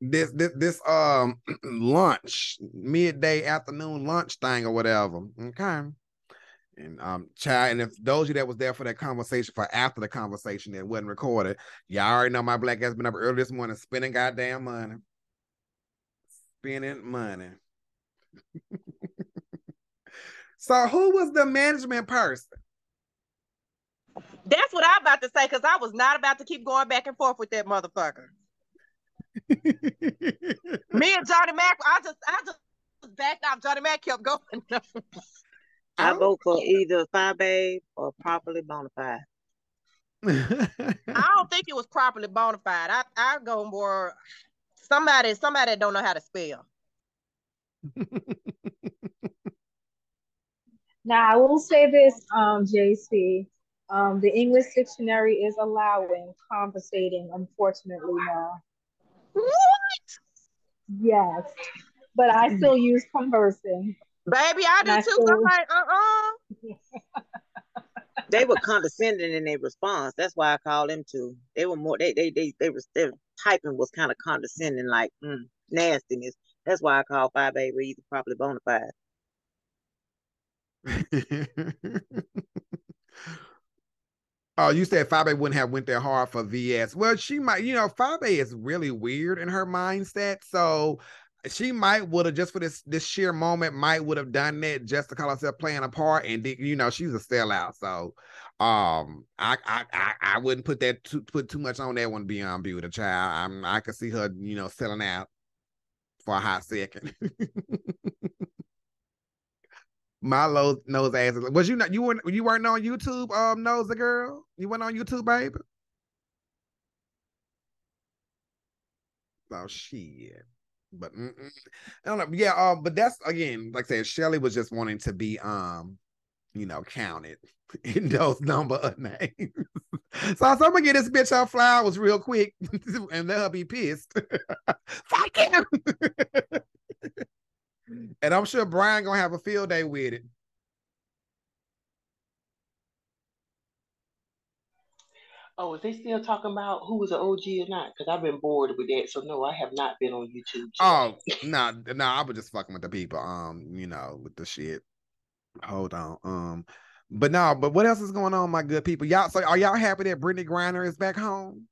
this this this um lunch midday afternoon lunch thing or whatever. Okay. And um, child, and if those of you that was there for that conversation for after the conversation that wasn't recorded, y'all already know my black ass been up early this morning spending goddamn money. Spending money. so who was the management person? That's what I'm about to say, because I was not about to keep going back and forth with that motherfucker. Me and Johnny Mac, I just I just backed off. Johnny Mac kept going. I vote for either Five Babe or properly bona fide. I don't think it was properly bona fide. I I go more somebody somebody that don't know how to spell. now I will say this, um, JC. Um, the English dictionary is allowing conversating, unfortunately now. What? Yes, but I still use conversing. Baby, I do I too. Still... I'm like, uh-uh. they were condescending in their response. That's why I call them to. They were more. They they they they were their typing was kind of condescending, like mm, nastiness. That's why I call five A either properly bona fide. Oh, you said Fabe wouldn't have went there hard for VS. Well, she might, you know, Fabe is really weird in her mindset. So she might would have just for this this sheer moment might would have done that just to call herself playing a part and you know she's a sellout so um I I I, I wouldn't put that too, put too much on that one beyond beauty child I'm I could see her you know selling out for a hot second My low nose ass. Was you not? You weren't. You weren't on YouTube. Um, nose the girl. You went on YouTube, baby. Oh shit. But mm-mm. I don't know. Yeah. Um. But that's again, like I said, Shelly was just wanting to be um, you know, counted in those number of names. so, I'm gonna get this bitch off flowers real quick and her be pissed. Fuck him. And I'm sure Brian gonna have a field day with it. Oh, is they still talking about who was an OG or not? Because I've been bored with that. So no, I have not been on YouTube. Oh, no, no, nah, I was just fucking with the people. Um, you know, with the shit. Hold on. Um, but no, but what else is going on, my good people? Y'all, so are y'all happy that Brittney Griner is back home?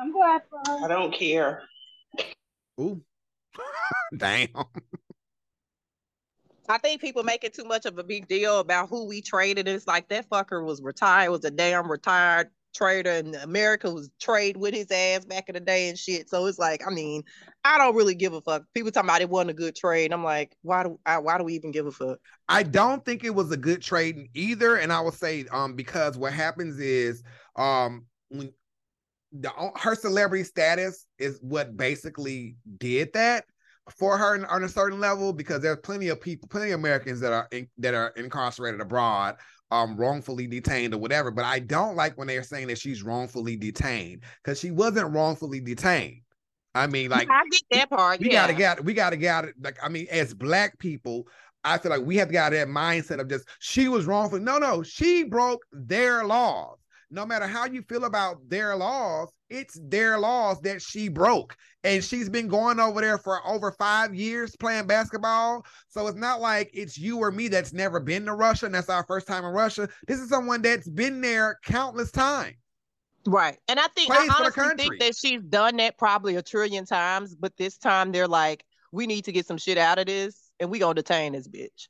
I'm glad for. I don't care. Ooh. Damn. I think people making too much of a big deal about who we traded. It's like that fucker was retired, was a damn retired trader, and America was trade with his ass back in the day and shit. So it's like, I mean, I don't really give a fuck. People talking about it wasn't a good trade. I'm like, why do I, why do we even give a fuck? I don't think it was a good trade either, and I will say, um, because what happens is, um, when the her celebrity status is what basically did that for her on a certain level because there's plenty of people, plenty of Americans that are in, that are incarcerated abroad, um, wrongfully detained or whatever. But I don't like when they're saying that she's wrongfully detained because she wasn't wrongfully detained. I mean, like I get that part. We yeah. gotta get we gotta get it. Like, I mean, as black people, I feel like we have to get that mindset of just she was wrongful. No, no, she broke their laws no matter how you feel about their laws, it's their laws that she broke. And she's been going over there for over five years playing basketball. So it's not like it's you or me that's never been to Russia and that's our first time in Russia. This is someone that's been there countless times. Right. And I think Plays I honestly think that she's done that probably a trillion times, but this time they're like, we need to get some shit out of this and we gonna detain this bitch.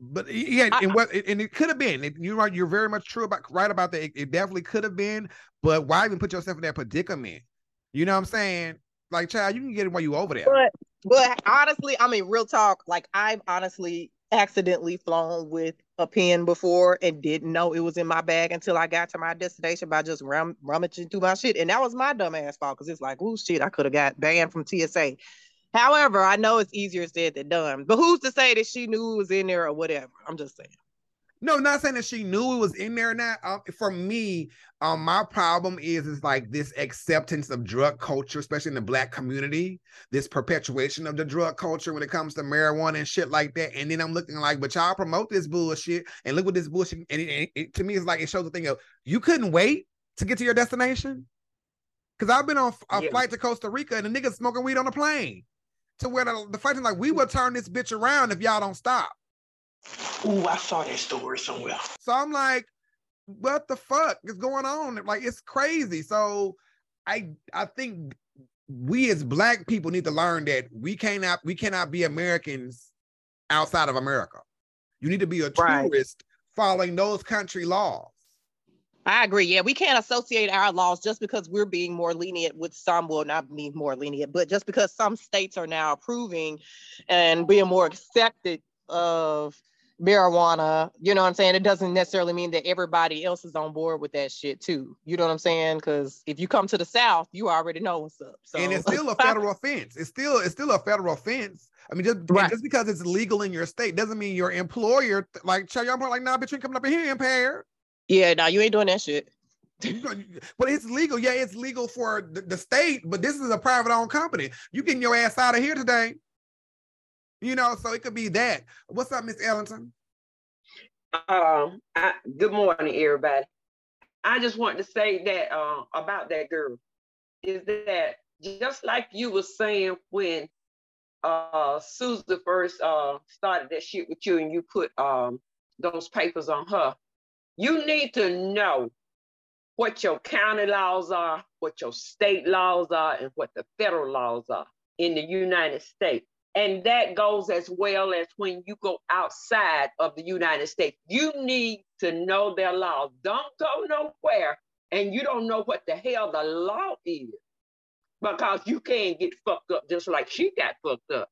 But yeah, and what and it could have been. You're right. You're very much true about right about that. It, it definitely could have been. But why even put yourself in that predicament? You know what I'm saying? Like, child, you can get it while you over there. But but honestly, I mean, real talk. Like, I've honestly accidentally flown with a pen before and didn't know it was in my bag until I got to my destination by just rum- rummaging through my shit. And that was my dumb ass fault because it's like, oh shit, I could have got banned from TSA. However, I know it's easier said than done. But who's to say that she knew it was in there or whatever? I'm just saying. No, not saying that she knew it was in there or not. Um, for me, um, my problem is is like this acceptance of drug culture, especially in the black community, this perpetuation of the drug culture when it comes to marijuana and shit like that. And then I'm looking like, but y'all promote this bullshit and look what this bullshit. And it, it, it, to me, it's like it shows the thing of you couldn't wait to get to your destination? Because I've been on a Yeah. flight to Costa Rica and the niggas smoking weed on the plane. To where the, the flight like, we will turn this bitch around if y'all don't stop. Ooh, I saw that story somewhere. So I'm like, what the fuck is going on? Like it's crazy. So I I think we as black people need to learn that we cannot we cannot be Americans outside of America. You need to be a Right. tourist following those country laws. I agree. Yeah, we can't associate our laws just because we're being more lenient with some, well, not being more lenient, but just because some states are now approving and being more accepted of marijuana, you know what I'm saying? It doesn't necessarily mean that everybody else is on board with that shit too. You know what I'm saying? Because if you come to the South, you already know what's up. So and it's still a federal offense. It's still it's still a federal offense. I mean, just Right. just because it's legal in your state doesn't mean your employer like tell your employer like, nah, bitch, you ain't coming up in here impaired. Yeah, now you ain't doing that shit. But it's legal. Yeah, it's legal for the, the state, but this is a private owned company. You getting your ass out of here today. You know, so it could be that. What's up, Miss Ellington? Um, I, good morning, everybody. I just want to say that uh, about that girl is that just like you were saying when uh Susan first uh started that shit with you and you put um those papers on her, you need to know what your county laws are, what your state laws are, and what the federal laws are in the United States. And that goes as well as when you go outside of the United States. You need to know their laws. Don't go nowhere and you don't know what the hell the law is because you can't get fucked up just like she got fucked up.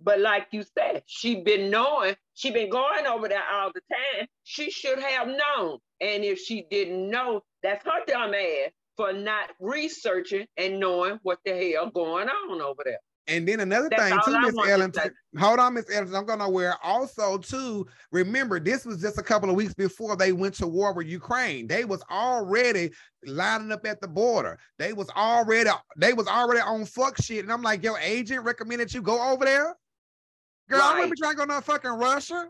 But like you said, she been knowing, she been going over there all the time. She should have known. And if she didn't know, that's her dumb ass for not researching and knowing what the hell going on over there. And then another That's thing too, Miss want to Ellington. Hold on, Miss Ellington. I'm gonna wear Also, too, remember this was just a couple of weeks before they went to war with Ukraine. They was already lining up at the border. They was already they was already on fuck shit. And I'm like, your agent recommended you go over there. Girl, I wouldn't be trying to go to fucking Russia.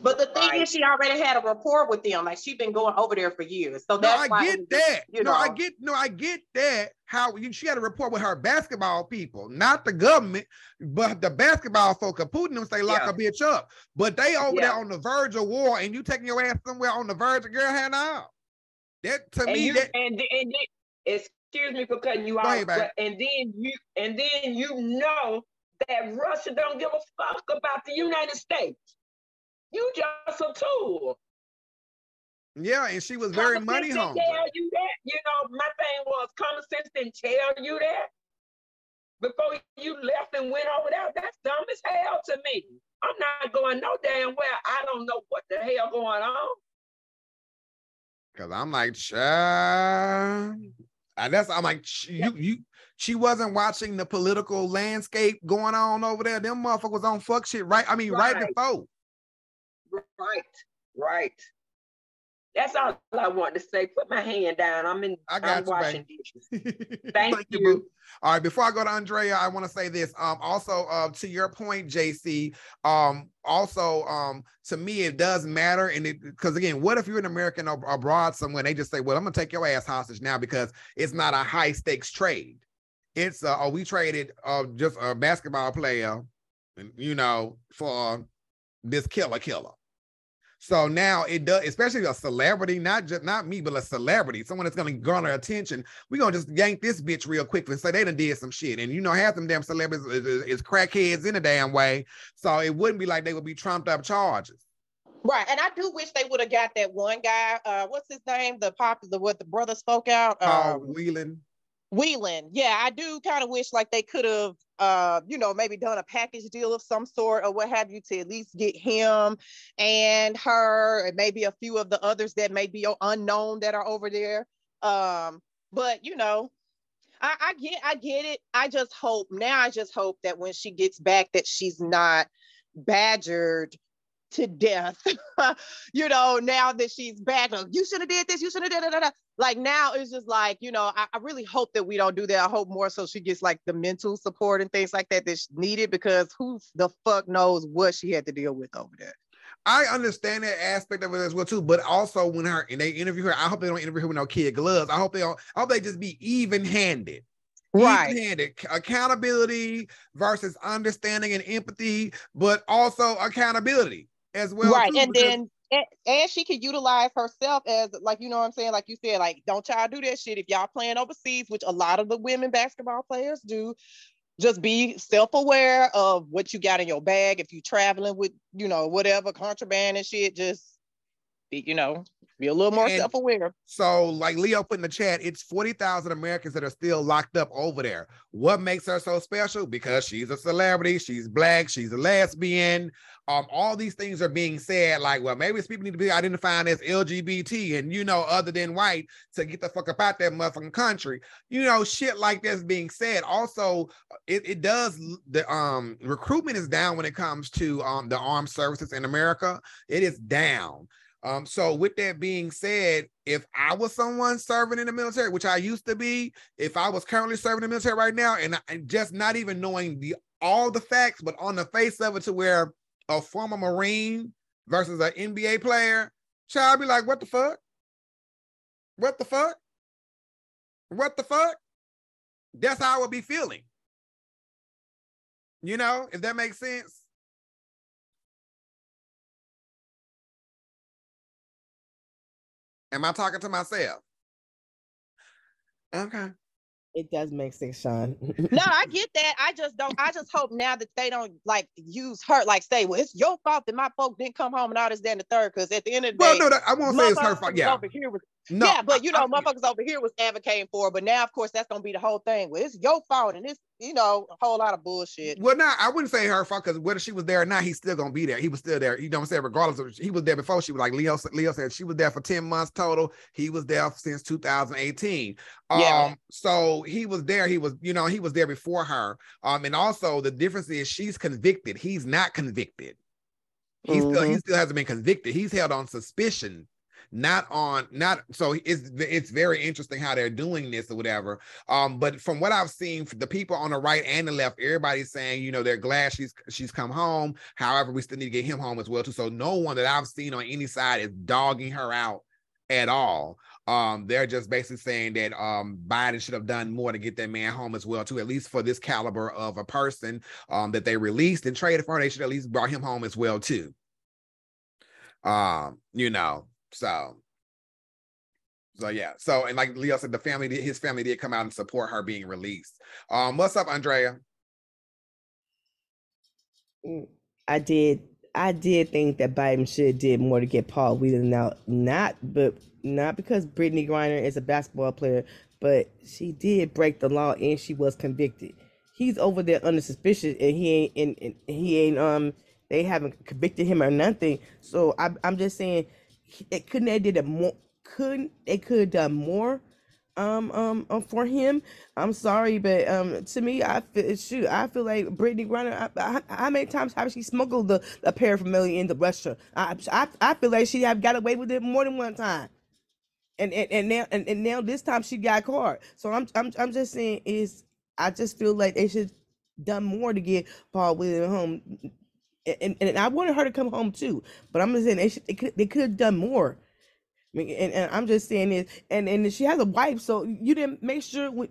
But the thing Right. is, she already had a rapport with them. Like she'd been going over there for years. So No, that's I why get it was- that. you no, I know. get no, I get that. How you, she had a report with her basketball people, not the government, but the basketball folk. 'cause Putin them say lock Yeah. a bitch up, but they over there on the verge of war, and you taking your ass somewhere on the verge of girl hand out. That to and me, you that and, then- and excuse me for cutting you Go off, ahead, but, and then you and then you know that Russia don't give a fuck about the United States. You just a tool. yeah, and she was very Common money hungry. Tell you that, you know, my thing was common sense didn't tell you that before you left and went over there. That's dumb as hell to me. I'm not going no damn well. I don't know what the hell going on. Cause I'm like, child. And that's I'm like, you you she wasn't watching the political landscape going on over there. Them motherfuckers on fuck shit, right? I mean, right, Right. before. Right, right. That's all I want to say. Put my hand down. I'm in. I got I'm you, washing dishes. Thank you, you. All right, before I go to Andrea, I want to say this. Um, also, uh, to your point, JC. Um, also, um, to me, it does matter, and it because again, what if you're an American ab- abroad somewhere, and they just say, "Well, I'm gonna take your ass hostage now because it's not a high stakes trade. It's uh, oh, we traded uh just a basketball player, and you know, for this killer killer." So now it does, especially a celebrity, not just not me, but a celebrity, someone that's gonna garner attention. We're gonna just yank this bitch real quick and say they done did some shit. And you know, half them damn celebrities is, is, is crackheads in a damn way. So it wouldn't be like they would be trumped up charges. Right, and I do wish they would have got that one guy. Uh, what's his name? The pop, the what the brother spoke out. Paul Um, Whelan. Wheeling. Yeah, I do kind of wish like they could have, uh, you know, maybe done a package deal of some sort or what have you to at least get him and her and maybe a few of the others that may be unknown that are over there. Um, but you know, I, I get, I get it. I just hope now. I just hope that when she gets back, that she's not badgered to death. you know, now that she's back, like, you should have did this. You should have did it. Like now, it's just like you know. I, I really hope that we don't do that. I hope more so she gets like the mental support and things like that that's needed because who the fuck knows what she had to deal with over there. I understand that aspect of it as well too. But also when her and they interview her, I hope they don't interview her with no kid gloves. I hope they don't. I hope they just be even handed. Right. Even-handed accountability versus understanding and empathy, but also accountability as well. right. too, And because- then and, she could utilize herself as like you know what I'm saying, like you said, like don't y'all do that shit if y'all playing overseas, which a lot of the women basketball players do. Just be self-aware of what you got in your bag. If you traveling with, you know, whatever contraband and shit, just you know, be a little more And- self-aware. So, like Leo put in the chat, it's 40,000 Americans that are still locked up over there. What makes her so special? Because she's a celebrity, she's black, she's a lesbian. Um, all these things are being said, like, well, maybe people need to be identifying as LGBT and you know, other than white to get the fuck up out that motherfucking country. You know, shit like that's being said. Also, it, it does the um recruitment is down when it comes to um the armed services in America. It is down. Um, so with that being said, if I was someone serving in the military, which I used to be, if I was currently serving in the military right now, and, and just not even knowing the all the facts, but on the face of it to where a former Marine versus an NBA player, child be like, what the fuck? What the fuck? What the fuck? That's how I would be feeling. You know, if that makes sense. Am I talking to myself? Okay. It does make sense, Sean. No, I get that. I just don't. I just hope now that they don't like use her, like say, well, it's your fault that my folk didn't come home and all this, that, and the third. Because at the end of the Well, day, no, that, I won't say it's her fault. motherfuckers Yeah. over here was No, yeah, but you know, I- motherfuckers over here was advocating for, it, but now, of course, that's gonna be the whole thing. Well, it's your fault, and it's you know a whole lot of bullshit. Well, no, I wouldn't say her fault because whether she was there or not, he's still gonna be there. He was still there. You know what I'm saying? Regardless of he was there before she was like Leo. Leo said she was there for 10 months total. He was there since 2018. Yeah. Um, so he was there. He was, you know, he was there before her. Um, and also the difference is she's convicted. He's not convicted. He still he Mhm. still hasn't been convicted. He's held on suspicion, not on not so it's it's very interesting how they're doing this or whatever. Um, but from what I've seen, the people on the right and the left, everybody's saying, you know, they're glad she's she's come home. However, we still need to get him home as well too. So no one that I've seen on any side is dogging her out at all. Um, they're just basically saying that um Biden should have done more to get that man home as well too, at least for this caliber of a person um that they released and traded for. They should at least brought him home as well too. Um, you know, so so yeah, so and like Leo said, the family his family did come out and support her being released. Um, what's up, Andrea? Mm, I did. I did think that Biden should have did more to get Paul Whelan out. Not, but not because Brittney Griner is a basketball player, but she did break the law and she was convicted. He's over there under suspicion, and he ain't. And, and he ain't. Um, they haven't convicted him or nothing. So I, I'm just saying, it couldn't they did it more? Couldn't they could have done more? um um um for him. I'm sorry, but um to me, I feel shoot, I feel like Brittney Griner. I, I, how many times have she smuggled the, the paraphernalia into Russia? I, I I feel like she have got away with it more than one time. And and, and now and, and now this time she got caught. So I'm I'm I'm just saying is I just feel like they should done more to get Paul Williams home. And, and, I wanted her to come home too, but I'm just saying they should, they could they could have done more. I mean, and, and I'm just saying this, and and she has a wife, so you didn't make sure, when,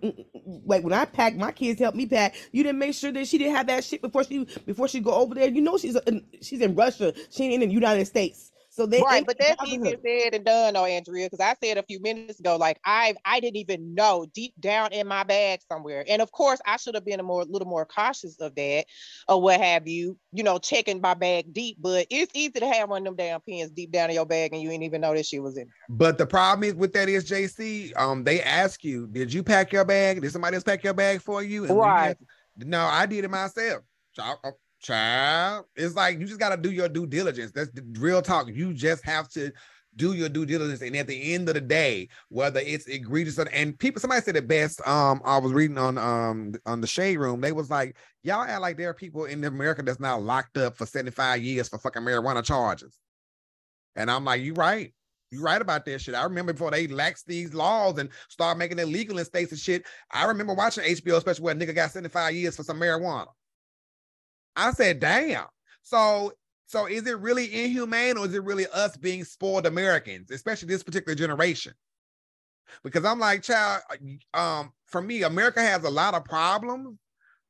like when I packed, my kids helped me pack. You didn't make sure that she didn't have that shit before she before she go over there. You know she's she's in Russia, she ain't in the United States. So they right, but that's bothering her. easier said and done, though, Andrea. Because I said a few minutes ago, like I, I didn't even know deep down in my bag somewhere, and of course, I should have been a more, little more cautious of that, or what have you, you know, checking my bag deep. But it's easy to have one of them damn pins deep down in your bag, and you ain't even know that she was in there. But the problem is with that is JC. Um, they ask you, did you pack your bag? Did somebody else pack your bag for you? And when you Right. no, I did it myself. Child, uh, child. It's like you just got to do your due diligence. That's the real talk. You just have to do your due diligence. And at the end of the day, whether it's egregious or, and people, somebody said it best. Um, I was reading on um on the shade room. They was like, y'all act like there are people in America that's now locked up for 75 years for fucking marijuana charges. And I'm like, you right. You right about that shit. I remember before they laxed these laws and started making it legal in states and shit. I remember watching HBO special where a nigga got 75 years for some marijuana. I said, damn. So So is it really inhumane or is it really us being spoiled Americans, especially this particular generation? Because I'm like, child, um, for me, America has a lot of problems,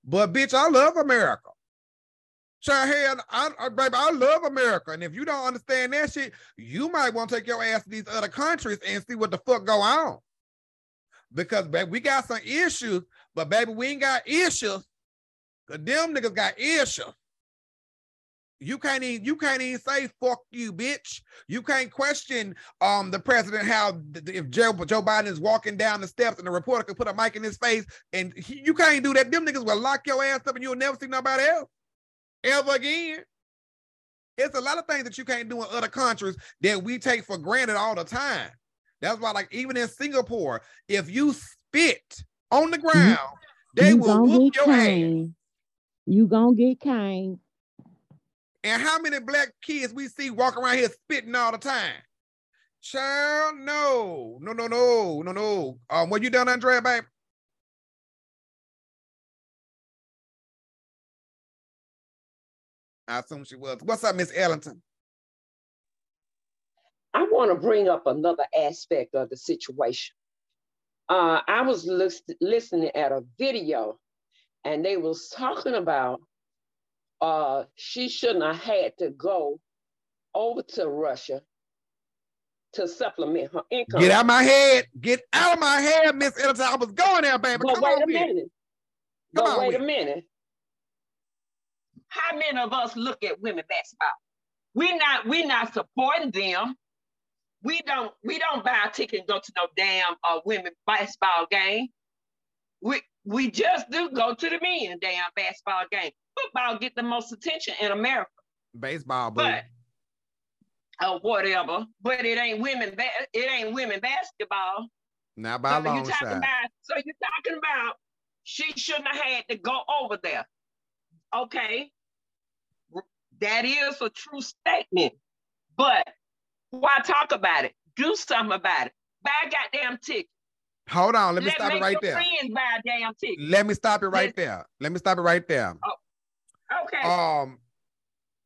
but bitch, I love America. Child, hey, I, I, baby, I love America. And if you don't understand that shit, you might want to take your ass to these other countries and see what the fuck go on. Because baby, we got some issues, but baby, we ain't got issues. Them niggas got issues. You can't even you can't even say fuck you, bitch. You can't question um the president how if Joe, Joe Biden is walking down the steps and the reporter could put a mic in his face and he, you can't do that. Them niggas will lock your ass up and you'll never see nobody else ever again. It's a lot of things that you can't do in other countries that we take for granted all the time. That's why, like even in Singapore, if you spit on the ground, you, they you will whoop your ass. You gonna get caned. And how many black kids we see walk around here spitting all the time? Child, no, no, no, no, no, no. Um, what you done, Andrea, babe? I assume she was. What's up, Miss Ellington? I want to bring up another aspect of the situation. Uh, I was listening at a video, and they was talking about uh, she shouldn't have had to go over to Russia to supplement her income. Get out of my head. Get out of my head, Miss. I was going there, baby. But Come wait a minute. Come but wait a minute. How many of us look at women basketball? We're not, we're not supporting them. We don't, we don't buy a ticket and go to no damn uh, women basketball game. We we just do go to the men damn basketball game football get the most attention in America. Baseball, but uh, whatever. But it ain't women. Ba- it ain't women basketball. Not by so long shot. About, so you're talking about she shouldn't have had to go over there. Okay, that is a true statement. But why talk about it? Do something about it. Buy a goddamn ticket. Hold on, let me let stop it right there. Let me stop it right let, there. Let me stop it right there. Oh, Okay. Um,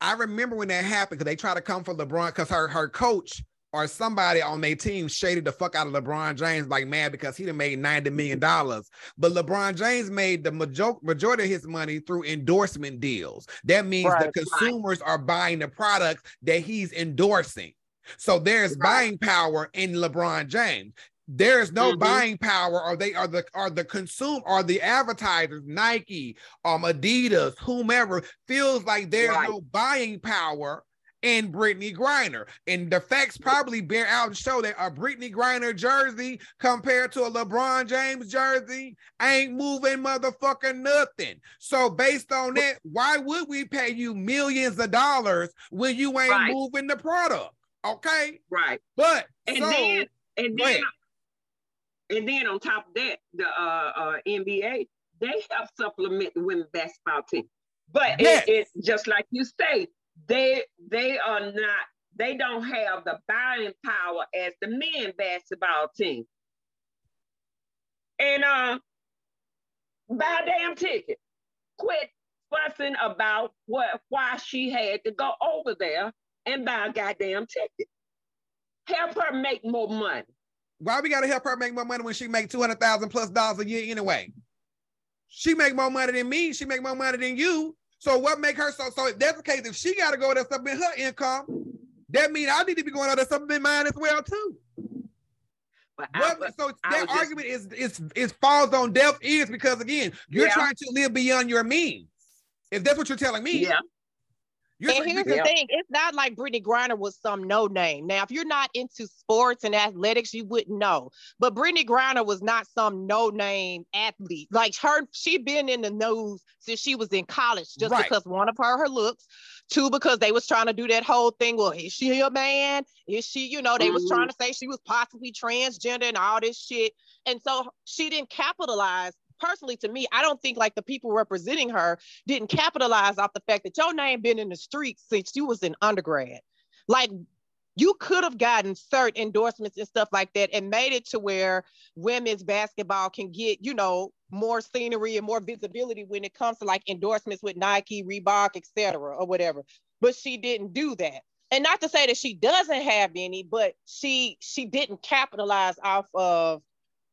I remember when that happened because they tried to come for LeBron because her her coach or somebody on their team shaded the fuck out of LeBron James like mad because he done made ninety million dollars. But LeBron James made the major- majority of his money through endorsement deals. That means right, the consumers right. are buying the products that he's endorsing. So there's right. buying power in LeBron James. There's no mm-hmm. buying power, or they are the are the consume are the advertisers, Nike, um, Adidas, whomever feels like there's right. no buying power in Brittney Griner. And the facts probably bear out and show that a Brittney Griner jersey compared to a LeBron James jersey ain't moving motherfucking nothing. So based on that, why would we pay you millions of dollars when you ain't right. moving the product? Okay. Right. But and so, then and then and then on top of that, the uh, uh, NBA, they help supplement the women's basketball team. But yes. it, it's just like you say, they they are not, they don't have the buying power as the men basketball team. And uh, buy a damn ticket. Quit fussing about what why she had to go over there and buy a goddamn ticket. Help her make more money. Why we gotta help her make more money when she make two hundred thousand plus dollars a year anyway? She make more money than me. She make more money than you. So what make her so? So if that's the case, if she gotta go there supplement her income, that means I need to be going out there supplement mine as well too. But what, I, so that argument just, is is is falls on deaf ears because again, you're yeah. trying to live beyond your means. If that's what you're telling me, yeah. You're and here's the thing: it's not like Brittney Griner was some no name. Now, if you're not into sports and athletics, you wouldn't know. But Brittney Griner was not some no name athlete. Like her, she been in the news since she was in college, just right. because one of her her looks, two because they was trying to do that whole thing. Well, is she a man? Is she? You know, they mm-hmm. was trying to say she was possibly transgender and all this shit. And so she didn't capitalize personally to me, I don't think like the people representing her didn't capitalize off the fact that your name been in the streets since you was in undergrad. Like you could have gotten cert endorsements and stuff like that and made it to where women's basketball can get, you know, more scenery and more visibility when it comes to like endorsements with Nike, Reebok, etc., or whatever. but she didn't do that. And not to say that she doesn't have any, but she she didn't capitalize off of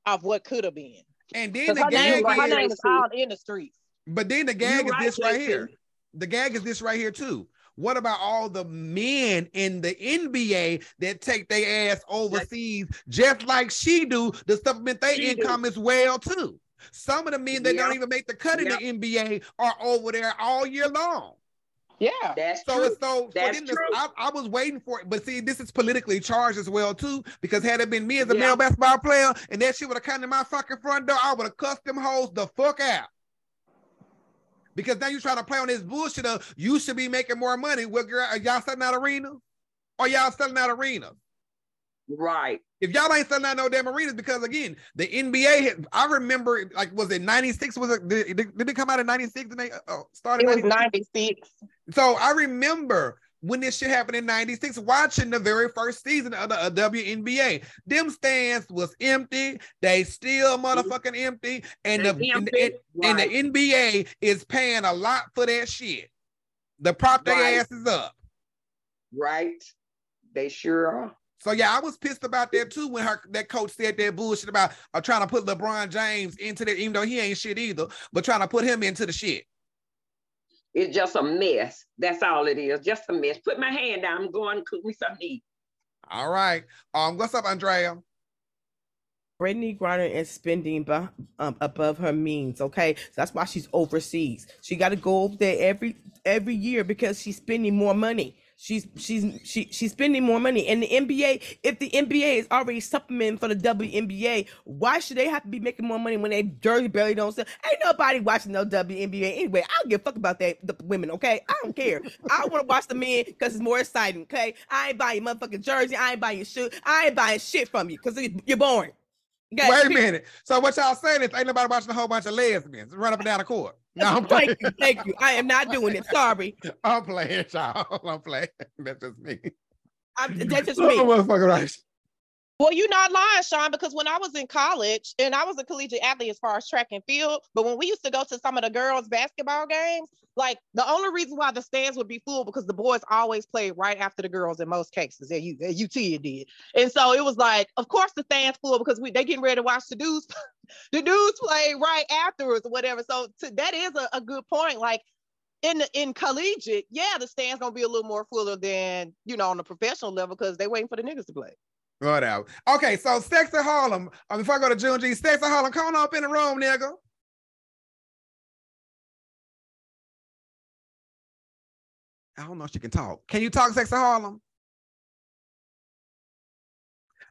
of what could have been. And then the name, gag her is, name is all in the streets. but then the gag is right, this right here. The gag is this right here too. What about all the men in the NBA that take their ass overseas just like she do to supplement their She do. income as well too? Some of the men that don't even make the cut in the NBA are over there all year long. Yeah. That's So true. it's so for That's them to- true. I, I was waiting for it, but see, this is politically charged as well too. Because had it been me as a Yeah. male basketball player and that shit would have come to my fucking front door, I would have cussed them hoes the fuck out. Because now you're trying to play on this bullshit of you should be making more money. Well, girl, are y'all selling out arenas? Or y'all selling out arenas? Right. If y'all ain't selling out no damn arenas, because again, the NBA, had- I remember, like, was it 96? Was it, did, did did it come out in 96 and they uh, started? It was 96? 96. So I remember when this shit happened in 96, watching the very first season of the uh, WNBA. Them stands was empty. They still motherfucking empty. And the, They and, empty, and- and the NBA is paying a lot for that shit. The prop their Right. asses up. Right. They sure are. So yeah, I was pissed about that too when her that coach said that bullshit about uh, trying to put LeBron James into that, even though he ain't shit either, but trying to put him into the shit. It's just a mess. That's all it is. Just a mess. Put my hand down. I'm going to cook me something to eat. All right. Um, what's up, Andrea? Brittney Griner is spending bu- um, above her means. Okay, so that's why she's overseas. She got to go over there every every year because she's spending more money. She's she's she, she's spending more money. And the NBA, if the NBA is already supplementing for the WNBA, why should they have to be making more money when they dirty barely don't sell? Ain't nobody watching no WNBA anyway. I don't give a fuck about that the women. Okay, I don't care. I want to watch the men because it's more exciting. Okay, I ain't buying motherfucking jersey. I ain't buying your shoe. I ain't buying shit from you because you're boring. Wait a minute. So what y'all saying is ain't nobody watching a whole bunch of lesbians run up and down the court. No, I'm playing. Thank you, thank you. I am not doing it. Sorry, I'm playing, y'all. I'm playing. That's just me. I'm, that's just Oh, me. motherfucker, right. Well, you're not lying, Sean, because when I was in college and I was a collegiate athlete as far as track and field, but when we used to go to some of the girls' basketball games, like the only reason why the stands would be full because the boys always played right after the girls in most cases. At, U, at UT it did. And so it was like, of course the stands full because we they getting ready to watch the dudes, the dudes play right afterwards or whatever. So to, that is a, a good point. Like in the, in collegiate, yeah, the stands gonna be a little more fuller than you know on the professional level because they waiting for the niggas to play. Whatever. Okay, so Sex at Harlem. Um, before I go to June G, Sex at Harlem, come on up in the room, nigga. I don't know if she can talk. Can you talk, Sex at Harlem?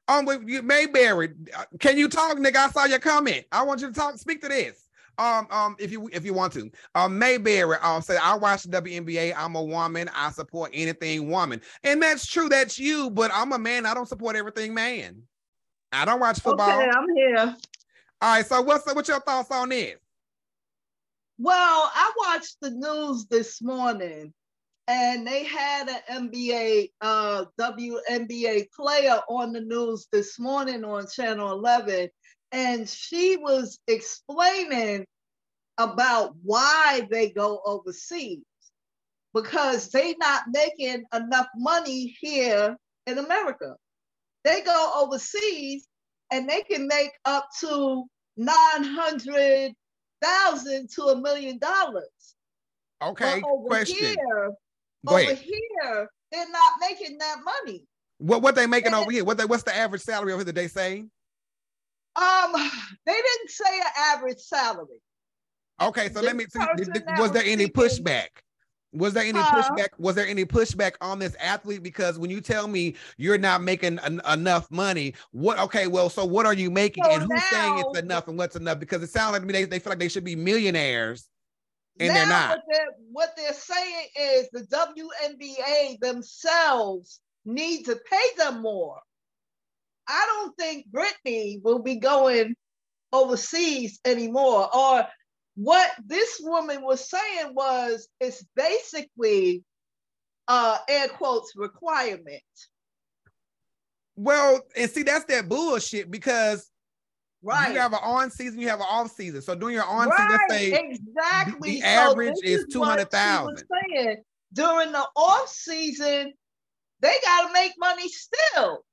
Um, with Mayberry, uh, can you talk, nigga? I saw your comment. I want you to talk. Speak to this. Um, um, if you if you want to. Um, Mayberry, um, say I watch the WNBA. I'm a woman. I support anything woman, and that's true. That's you. But I'm a man. I don't support everything man. I don't watch football. Okay, I'm here. All right. So what's what's your thoughts on this? Well, I watched the news this morning and they had an NBA, uh, WNBA player on the news this morning on Channel 11, and she was explaining about why they go overseas because they not making enough money here in America. They go overseas and they can make up to 900 thousand to a million dollars. Okay. But over question. here, Go over ahead. here, they're not making that money. What what they making and over here? What they what's the average salary over here that they say? Um, they didn't say an average salary. Okay, so This let me see. person did- did- was there any pushback? Was there any pushback? Was there any pushback on this athlete? Because when you tell me you're not making en- enough money, what? Okay, well, so what are you making, So and who's saying it's enough, and what's enough? Because it sounds like to me they, they feel like they should be millionaires, and now they're not. What they're, what they're saying is the WNBA themselves need to pay them more. Don't think Brittney will be going overseas anymore. Or what this woman was saying was it's basically uh air quotes requirement. Well, and see, that's that bullshit because Right. you have an on season, you have an off season. So during your on season, right, let's say exactly. the So average is she was 200,000. during the off season, they got to make money still.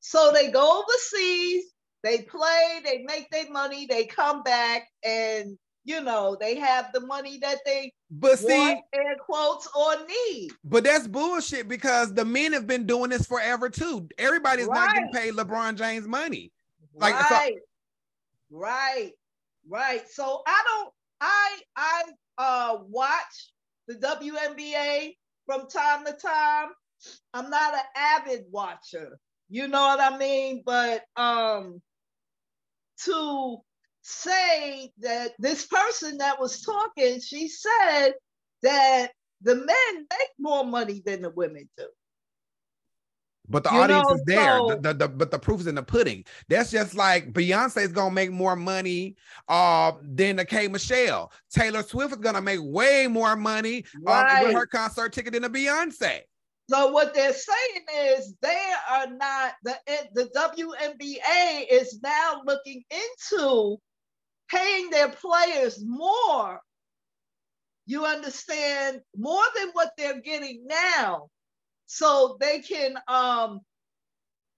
So they go overseas, they play, they make their money, they come back, and you know they have the money that they But see, want, air quotes or need. but that's bullshit because the men have been doing this forever too. Everybody's not getting Right. paid LeBron James money. Like, so- right, right, right. So I don't. I I uh watch the WNBA from time to time. I'm not an avid watcher. You know what I mean? But um, to say that this person that was talking, she said that the men make more money than the women do. But the You audience know, is there. so- The, the, the- but the proof is in the pudding. That's just like Beyonce is gonna make more money uh, than the K Michelle. Taylor Swift is gonna make way more money uh, with her concert ticket than a Beyonce. So what they're saying is they are not the the WNBA is now looking into paying their players more. You understand more than what they're getting now, so they can um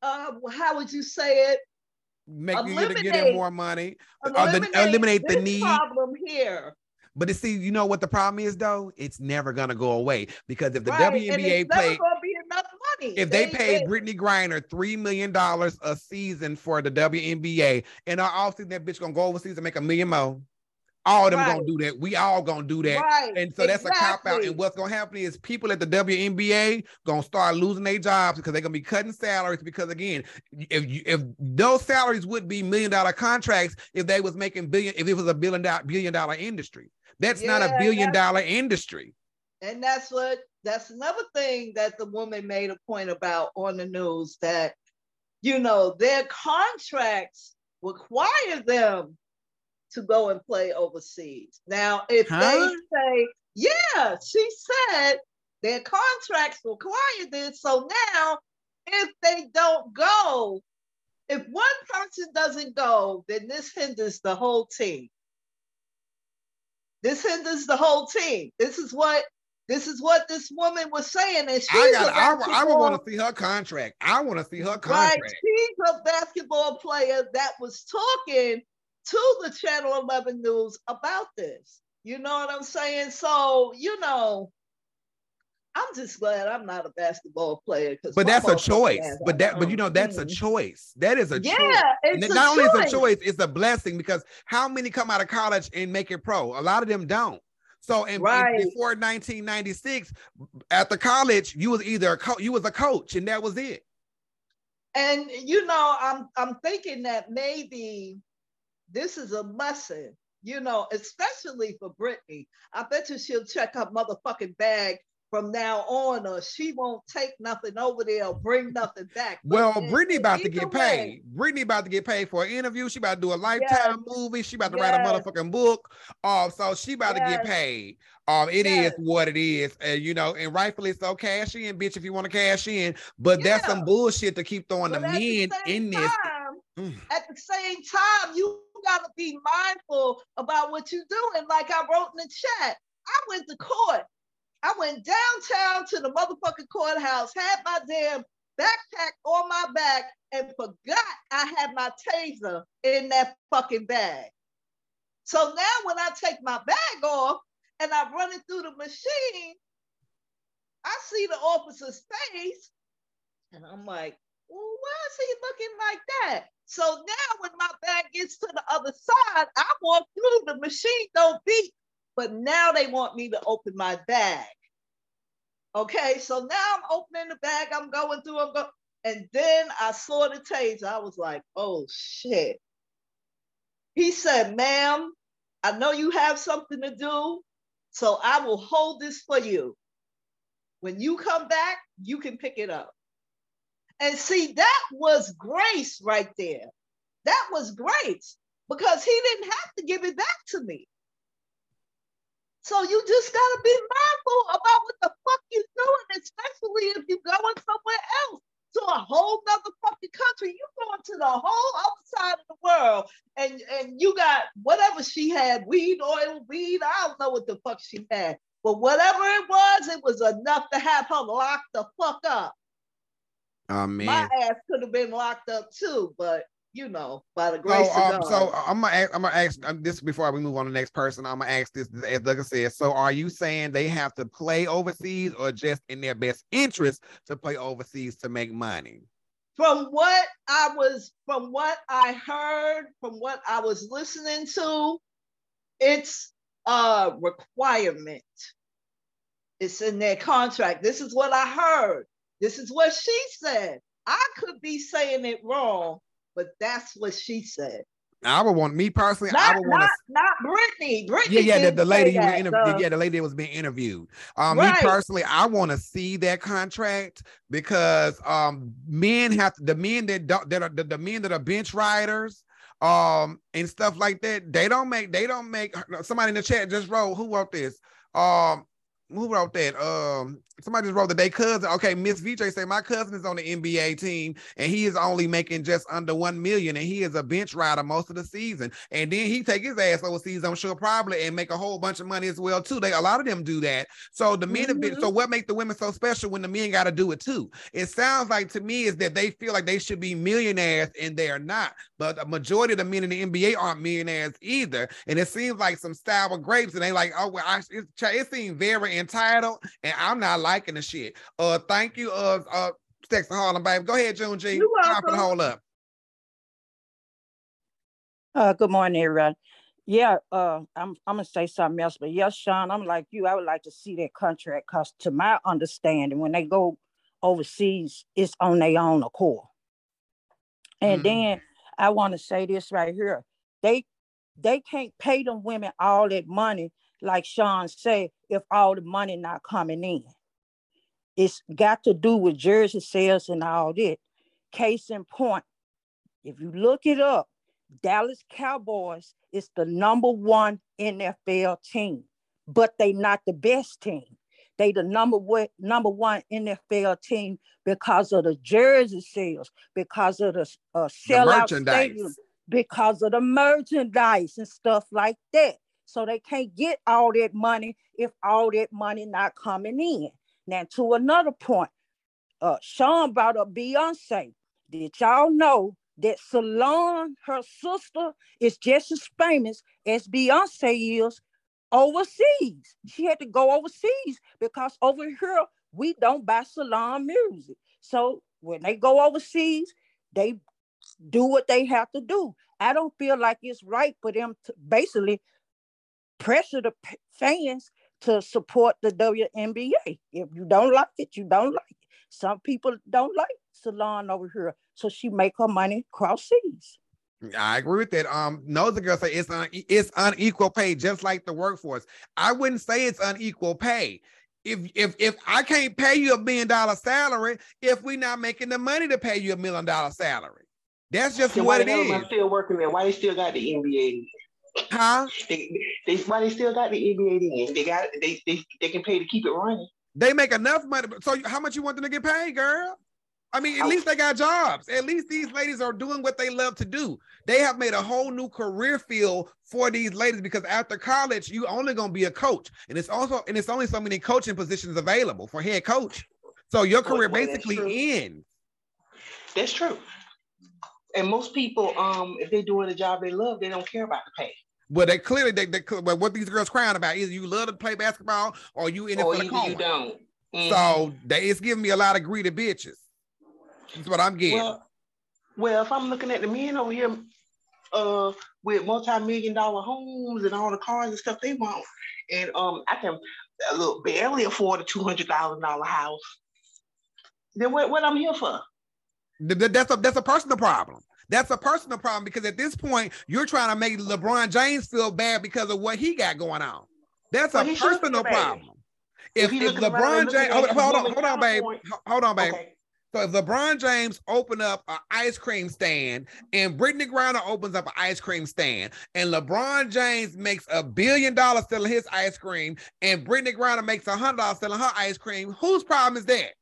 uh how would you say it Make you get, more money. Eliminate, eliminate the need. problem here. But you see, you know what the problem is though? It's never gonna go away because if the right? WNBA played, gonna be enough if they paid Brittney Griner three million dollars a season for the WNBA, and our offseason that bitch gonna go overseas and make a million more. All of them gonna do that. We all gonna do that. right, And so that's a cop out. And what's gonna happen is people at the WNBA gonna start losing their jobs because they're gonna be cutting salaries. Because again, if you if those salaries would be million dollar contracts if they was making billion, if it was a billion dollar billion dollar industry. That's not a billion dollar industry. And that's what that's another thing that the woman made a point about on the news that you know their contracts require them to go and play overseas. Now, if Huh? they say, yeah, she said their contracts require this. So now if they don't go, if one person doesn't go, then this hinders the whole team. This hinders the whole team. This is what this is what this woman was saying, and she's I a got. I, want to see her contract. I want to see her Right, contract. she's a basketball player that was talking to the Channel 11 News about this. You know what I'm saying? So, you know, I'm just glad I'm not a basketball player. But that's a choice. But that, but you know, that's a choice. That is a choice. Yeah, And it's not only is a choice, it's a blessing because how many come out of college and make it pro? A lot of them don't. So in, in- Right. before 1996, at the college, you was either a co- you was a coach, and that was it. And you know, I'm I'm thinking that maybe this is a lesson, you know, especially for Brittney. I bet you she'll check her motherfucking bag from now on, or she won't take nothing over there or bring nothing back. But Well, Brittney about to get way, paid. Brittney about to get paid for an interview. She about to do a lifetime movie. She about to write a motherfucking book. Um, so she about to get paid. Um, it is Yes. what it is, and you know, and rightfully so. Cash in, bitch, if you want to cash in. But that's some bullshit to keep throwing But the at the men in this. time, Mm. at the same time, you gotta be mindful about what you're doing. Like I wrote in the chat, I went to court. I went downtown to the motherfucking courthouse, had my damn backpack on my back, and forgot I had my taser in that fucking bag. So now when I take my bag off and I run it through the machine, I see the officer's face, and I'm like, well, why is he looking like that? So now when my bag gets to the other side, I walk through, the machine don't beep, but now they want me to open my bag. Okay, so now I'm opening the bag, I'm going through, I'm going, and then I saw the taser. I was like, oh shit. He said, ma'am, I know you have something to do, so I will hold this for you. When you come back, you can pick it up. And see, that was grace right there. That was grace because he didn't have to give it back to me. So you just gotta be mindful about what the fuck you're doing, especially if you're going somewhere else to a whole nother fucking country. You're going to the whole other side of the world, and and you got whatever she had, weed oil, weed. I don't know what the fuck she had. But whatever it was, it was enough to have her locked the fuck up. Oh My ass could have been locked up too, but you know, by the So, grace um, of God. so I'm gonna ask, I'm gonna ask um, this before we move on to the next person. I'm gonna ask this as Doug said. So, are you saying they have to play overseas, or just in their best interest to play overseas to make money? from what I was, from what I heard, from what I was listening to, it's a requirement. It's in their contract. This is what I heard. This is what she said. I could be saying it wrong, but that's what she said. I would want me personally. I Not, would want not, not Brittney. Brittney. Yeah, yeah, the, the lady say you were that, so- Yeah, the lady that was being interviewed. Um, Right. me personally, I want to see that contract because um, men have the men that don't that are the, the men that are bench riders, um, and stuff like that. They don't make they don't make. Somebody in the chat just wrote. Who wrote this? Um, who wrote that? Um, somebody just wrote that they cousin. Okay, Miss VJ say my cousin is on the NBA team and he is only making just under one million, and he is a bench rider most of the season. And then he take his ass overseas, I'm sure, probably, and make a whole bunch of money as well too. They a lot of them do that. So the men have been. So what make the women so special when the men got to do it too? It sounds like to me is that they feel like they should be millionaires and they are not. But the majority of the men in the NBA aren't millionaires either. And it seems like some sour grapes, and they like, oh well, I, it, it seems very entitled, and I'm not liking the shit. Uh, thank you, uh, uh, Sex and Harlem, babe. Go ahead, June G. You're Time for the welcome. hold up. Uh, good morning, everyone. Yeah, uh, I'm I'm gonna say something else, but yes, Shawn, I'm like you. I would like to see that contract because, to my understanding, when they go overseas, it's on their own accord. And Mhm. then I want to say this right here: they they can't pay them women all that money, like Shawn said, if all the money not coming in. It's got to do with jersey sales and all that. Case in point, if you look it up, Dallas Cowboys is the number one NFL team, but they not the best team. They the number one number one NFL team because of the jersey sales, because of the uh, sellout merchandise. stadium, because of the merchandise and stuff like that. So they can't get all that money if all that money not coming in. Now to another point, uh, Shawn brought up Beyonce. Did y'all know that Solange, her sister, is just as famous as Beyonce is overseas? She had to go overseas because over here we don't buy Solange music. So when they go overseas, they do what they have to do. I don't feel like it's right for them to basically pressure the p- fans to support the WNBA. If you don't like it, you don't like it. Some people don't like Solange over here, so she make her money cross seas. I agree with that. Um, Nose girl say it's un- it's unequal pay, just like the workforce. I wouldn't say it's unequal pay. If if if I can't pay you a million dollar salary, if we're not making the money to pay you a million dollar salary, that's just Then what why i'm still working there? Why they still got the NBA? Huh? They, they, why they still got the NBA then? They got they, they they can pay to keep it running. They make enough money. So how much you want them to get paid, girl? I mean, at least they got jobs. At least these ladies are doing what they love to do. They have made a whole new career field for these ladies because after college, you only gonna be a coach, and it's also and it's only so many coaching positions available for head coach. So your career well, basically true. ends. That's true. And most people, um, if they're doing a job they love, they don't care about the pay. But they clearly they, they but what these girls crying about is you love to play basketball or you in it Or for the either you don't. Mhm. So they it's giving me a lot of greedy bitches. That's what I'm getting. Well, well, if I'm looking at the men over here, uh, with multi-million dollar homes and all the cars and stuff they want, and um, I can a little barely afford a two hundred thousand dollar house. Then what? What I'm here for? Th- th- That's a that's a personal problem. That's a personal problem because at this point you're trying to make LeBron James feel bad because of what he got going on. That's Well, a personal problem. If, If if looking around and LeBron James, hold, hold on, hold on, babe, hold on, babe. Okay. So if LeBron James open up an ice cream stand and Brittney Griner opens up an ice cream stand and LeBron James makes a billion dollars selling his ice cream and Brittney Griner makes a hundred dollars selling her ice cream, whose problem is that?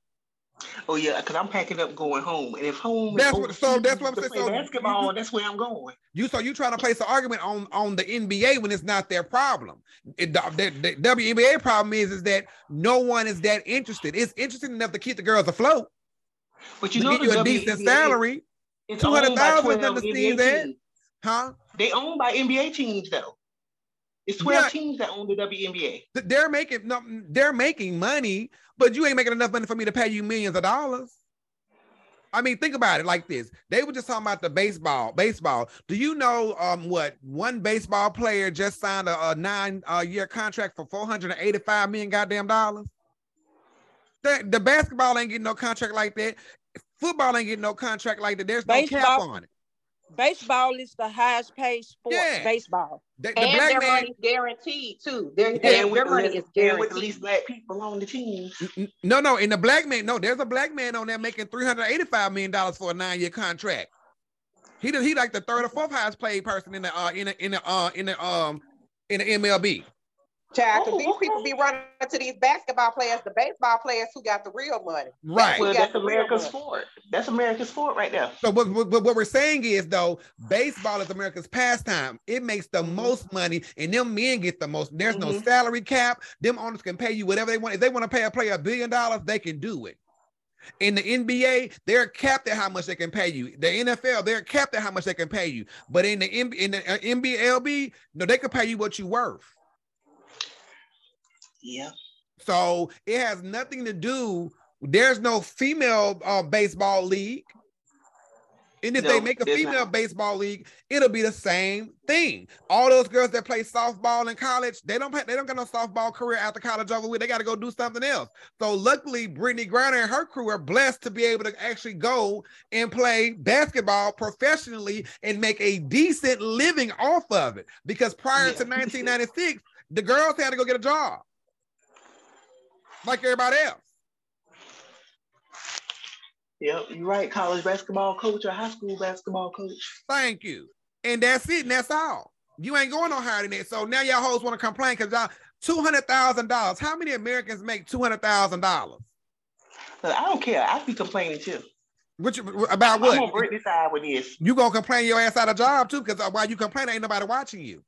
Oh yeah, because I'm packing up going home, and if home That's what- so that's what I'm saying. So you- basketball, that's where I'm going. You so you trying to place an argument on on the NBA when it's not their problem. It, the, the, the WNBA problem is is that no one is that interested. It's interesting enough to keep the girls afloat. But you know get you the a decent WNBA salary, two hundred is nothing to NBA sneeze at, teams. huh? They owned by NBA teams though. It's 12 Yeah. teams that own the WNBA. They're making no, they're making money, but you ain't making enough money for me to pay you millions of dollars. I mean, think about it like this. They were just talking about the baseball. Baseball. Do you know um what one baseball player just signed a, a nine uh, year contract for four hundred and eighty five million goddamn dollars? The, the basketball ain't getting no contract like that. Football ain't getting no contract like that. There's no cap on it. Baseball is the highest paid sport. Yeah. Baseball. The, the And black their man. money's guaranteed too. Their, And their, with, their money is and with the least black people on the team. No, no, in the black man, no, there's a black man on there making three hundred eighty-five million dollars for a nine-year contract. He did, he like the third or fourth highest paid person in the uh in the in the uh in the um in the MLB. Child, because Oh, these people be running to these basketball players, the baseball players who got the real money. Right. Well, that's America's sport. That's America's sport right now. So what, what, what we're saying is though, baseball is America's pastime. It makes the Mhm. most money, and them men get the most. There's no Mhm. salary cap. Them owners can pay you whatever they want. If they want to pay a player a billion dollars, they can do it. In the NBA, they're capped at how much they can pay you. The NFL, they're capped at how much they can pay you. But in the M- in the uh, NBLB, no, they can pay you what you're worth. Yeah. So it has nothing to do. There's no female uh, baseball league. And if they make a female not. baseball league, it'll be the same thing. All those girls that play softball in college, they don't play, they don't get no softball career after college over with. They got to go do something else. So luckily, Brittney Griner and her crew are blessed to be able to actually go and play basketball professionally and make a decent living off of it. Because prior Yeah. to 1996, the girls had to go get a job like everybody else. Yep, you're right. College basketball coach or high school basketball coach. Thank you. And that's it, and that's all. You ain't going no higher than that. So now y'all hoes want to complain because y'all two hundred thousand dollars. How many Americans make two hundred thousand dollars? I don't care. I be complaining too. Which about what? I'm on what? Brittney's side with this. You gonna complain your ass out of job too? Because while you complain, ain't nobody watching you.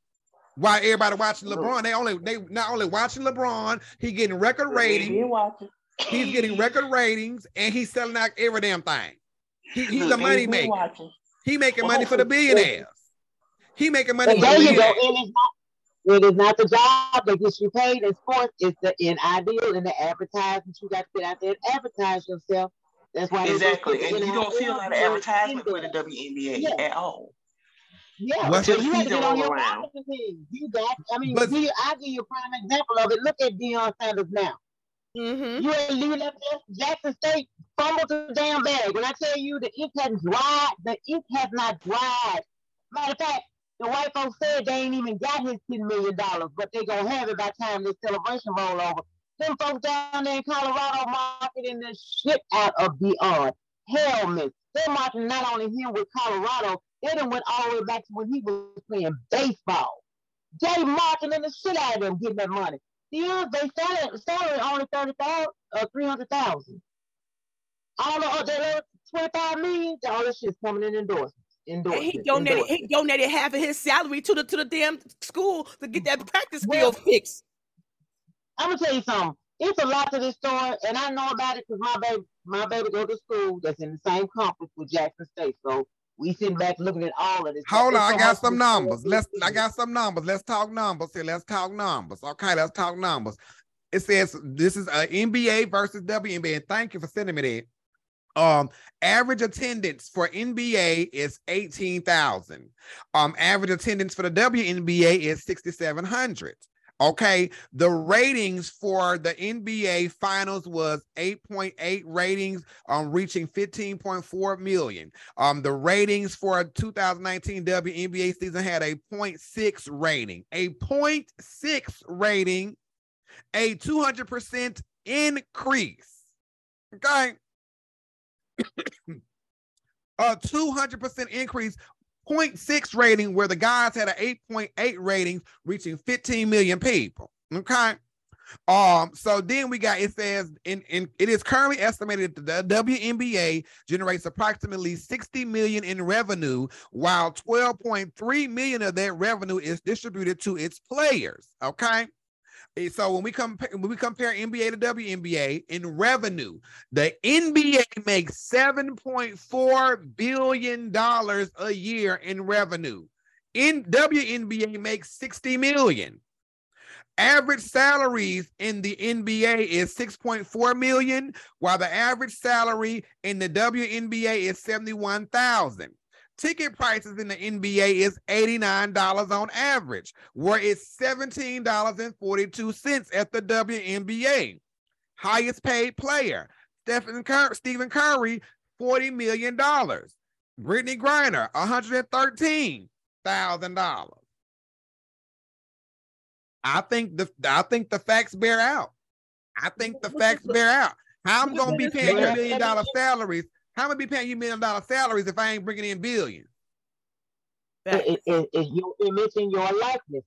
Why everybody watching LeBron? They only they not only watching LeBron, he getting record ratings. been. He's getting record ratings, and he's selling out every damn thing. He, he's Look, a money been maker. He making money for the hopefully- billionaires. He making money But for there the you go. billionaires. It's not, it is not the job that gets you paid in sports. It's the in ideal and the advertisement. You got to get out there and advertise yourself. That's why they do Exactly. the And you don't see a NIL lot of advertisement in for the there. WNBA Yeah. at all. Yeah, What's so you have to get on your around? You got. I mean, But- give you, I give you a prime example of it. Look at Deion Sanders now. Mm-hmm. You ain't leaving up there. Jackson State fumbled the damn bag. When I tell you the ink has dried, the ink has not dried. Matter of fact, the white folks said they ain't even got his ten million dollars, but they gonna have it by the time this celebration roll over. Them folks down there in Colorado marketing the shit out of Deion. Helmets. They're marketing not only him with Colorado, they done went all the way back to when he was playing baseball. They marketing the shit out of them, getting that money. Deion's they salary only thirty thousand, uh, three hundred thousand. All the other twenty-five million, all this shit's coming in endorsements. And he donated endorsements. he donated half of his salary to the to the damn school to get that practice Well- field fixed. I'm gonna tell you something. It's a lot to this story, and I know about it because my baby, my baby go to school that's in the same campus with Jackson State. So we sitting back looking at all of this. Hold on, I got some numbers. Let's I got some numbers. Let's talk numbers here. Let's talk numbers. Okay, let's talk numbers. It says this is a NBA versus WNBA. And thank you for sending me that. Um, average attendance for NBA is 18,000. Um, average attendance for the WNBA is 6,700. Okay, the ratings for the NBA finals was 8.8 ratings, um, reaching 15.4 million. Um, the ratings for 2019 WNBA season had a 0.6 rating, a 0.6 rating, a 200% increase. Okay. a 200% increase, 0.6 rating, where the guys had an 8.8 rating, reaching 15 million people. Okay. Um, so then we got it says in, in it is currently estimated that the WNBA generates approximately 60 million in revenue, while 12.3 million of that revenue is distributed to its players. Okay. Eh, So when we compare when we compare NBA to WNBA in revenue, the NBA makes 7.4 billion dollars a year in revenue. In WNBA makes 60 million. Average salaries in the NBA is 6.4 million, while the average salary in the WNBA is 71,000. Ticket prices in the NBA is $89 on average, where it's $17.42 at the WNBA. Highest paid player, Stephen Cur- Stephen Curry, $40 million. Brittney Griner, $113,000. I think the I think the facts bear out. I think the facts bear out. How I'm gonna be paying you million dollar salaries? How am I gonna be paying you million dollar salaries if I ain't bringing in billions? It, it, it, it's your image and your likeness.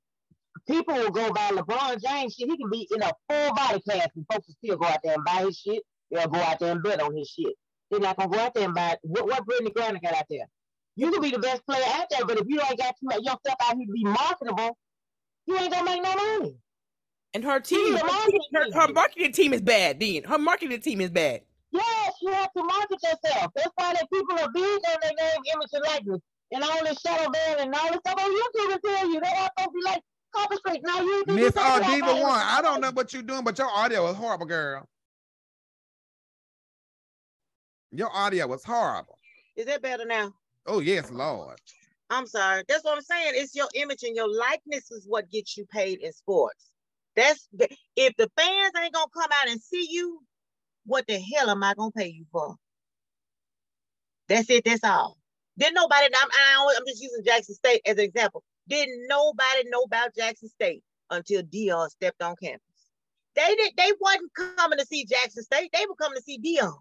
People will go buy LeBron James shit. He can be in a full body cast and folks will still go out there and buy his shit. They'll go out there and bet on his shit. They're not gonna go out there and buy what, what Brittney Griner got out there. You can be the best player out there, but if you ain't got to make yourself out here to be marketable, you ain't gonna make no money. And her You team, need a her, marketing her, team. her marketing team is bad. Then her marketing team is bad. Yes, you have to market yourself. That's why that people are big on their name, image, and likeness. And all this shadow ban and all this stuff on YouTube will tell you. They are supposed to be like, Copper Street. Now you think Miss you uh, Diva One, I don't know what you're doing, but your audio is horrible, girl. Your audio was horrible. Is that better now? Oh yes, Lord. I'm sorry. That's what I'm saying. It's your image and your likeness is what gets you paid in sports. That's if the fans ain't gonna come out and see you, what the hell am I gonna pay you for? That's it. That's all. Didn't nobody? I'm, I I'm just using Jackson State as an example. Didn't nobody know about Jackson State until Deion stepped on campus? They did. They wasn't coming to see Jackson State. They were coming to see Deion.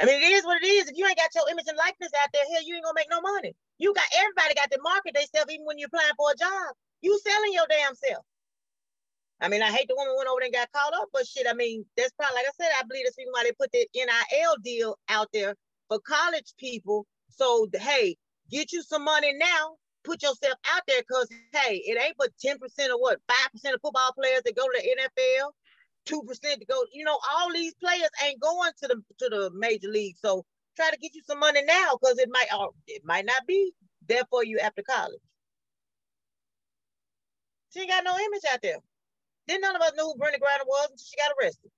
I mean, it is what it is. If you ain't got your image and likeness out there, hell, you ain't gonna make no money. You got everybody got to market themselves even when you're applying for a job. You selling your damn self. I mean, I hate the woman went over and got caught up, but shit, I mean, that's probably like I said, I believe that's the reason why they put the NIL deal out there for college people. So hey, get you some money now, put yourself out there, cause hey, it ain't but 10% of what, 5% of football players that go to the NFL, two percent to go. You know, all these players ain't going to the to the major league. So try to get you some money now, cause it might or it might not be there for you after college. She ain't got no image out there. Then none of us knew who Brittney Griner was until she got arrested.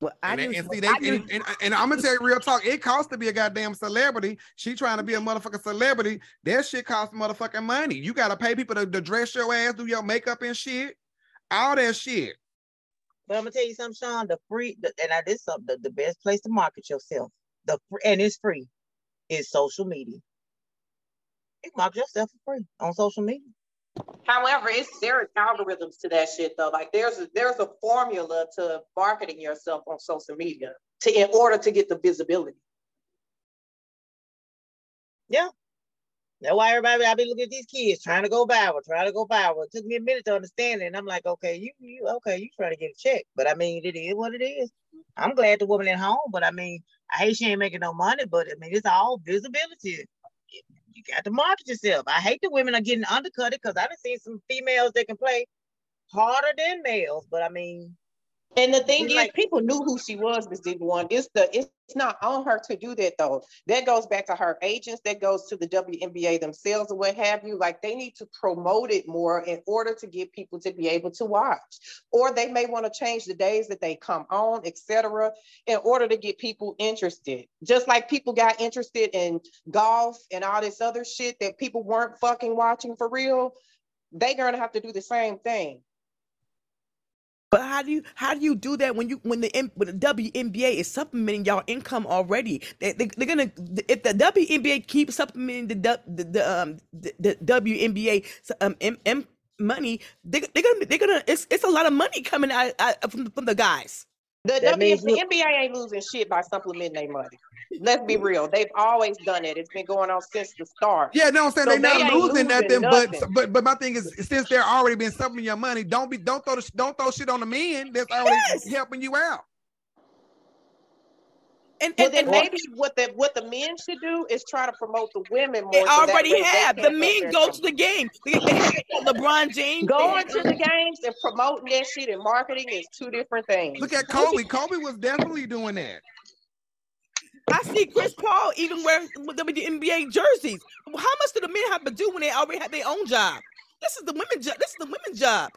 Well, I And, knew- and see, they, I knew- and, and, and I'm gonna tell you real talk. It costs to be a goddamn celebrity. She trying to be a motherfucking celebrity. That shit costs motherfucking money. You gotta pay people to, to dress your ass, do your makeup and shit, all that shit. But I'm gonna tell you something, Shawn. The free, the, and I, this something. The, the best place to market yourself, the fr- and it's free, is social media. You can market yourself for free on social media. However, it's there are algorithms to that shit though. Like there's a, there's a formula to marketing yourself on social media to in order to get the visibility. Yeah. That's why everybody I be looking at these kids trying to go viral, trying to go viral. It took me a minute to understand it. And I'm like, okay, you you okay, you trying to get a check. But I mean, it is what it is. I'm glad the woman at home, but I mean, I hate she ain't making no money, but I mean, it's all visibility. You got to market yourself. I hate the women are getting undercut because I've seen some females that can play harder than males, but I mean, And the thing It's is, like- people knew who she was, Miss Diva One. It's the it's not on her to do that though. That goes back to her agents, that goes to the WNBA themselves or what have you. Like they need to promote it more in order to get people to be able to watch. Or they may want to change the days that they come on, etc., in order to get people interested. Just like people got interested in golf and all this other shit that people weren't fucking watching for real. They're gonna have to do the same thing. But how do you how do you do that when you when the M- when the WNBA is supplementing y'all income already? They, they, they're gonna if the WNBA keeps supplementing the du- the, the um the, the WNBA um M, M money, they they're gonna they're gonna it's it's a lot of money coming out, out from from the guys. The, That w, means the NBA ain't losing shit by supplementing their money. Let's be real. They've always done it. It's been going on since the start. Yeah, no, I'm saying So they're they not ain't losing, losing nothing, but nothing. but but my thing is since they're already been supplementing your money, don't be don't throw the, don't throw shit on the men that's already helping you out. And, Well, and, then and maybe what the what the men should do is try to promote the women more. they so already way they have. The men go to the game. They- they have LeBron James. Going to the games and promoting that shit and marketing is two different things. Look at Kobe. Kobe was definitely doing that. I see Chris Paul even wearing WNBA jerseys. How much do the men have to do when they already have their own job? This is the women job. This is the women's job.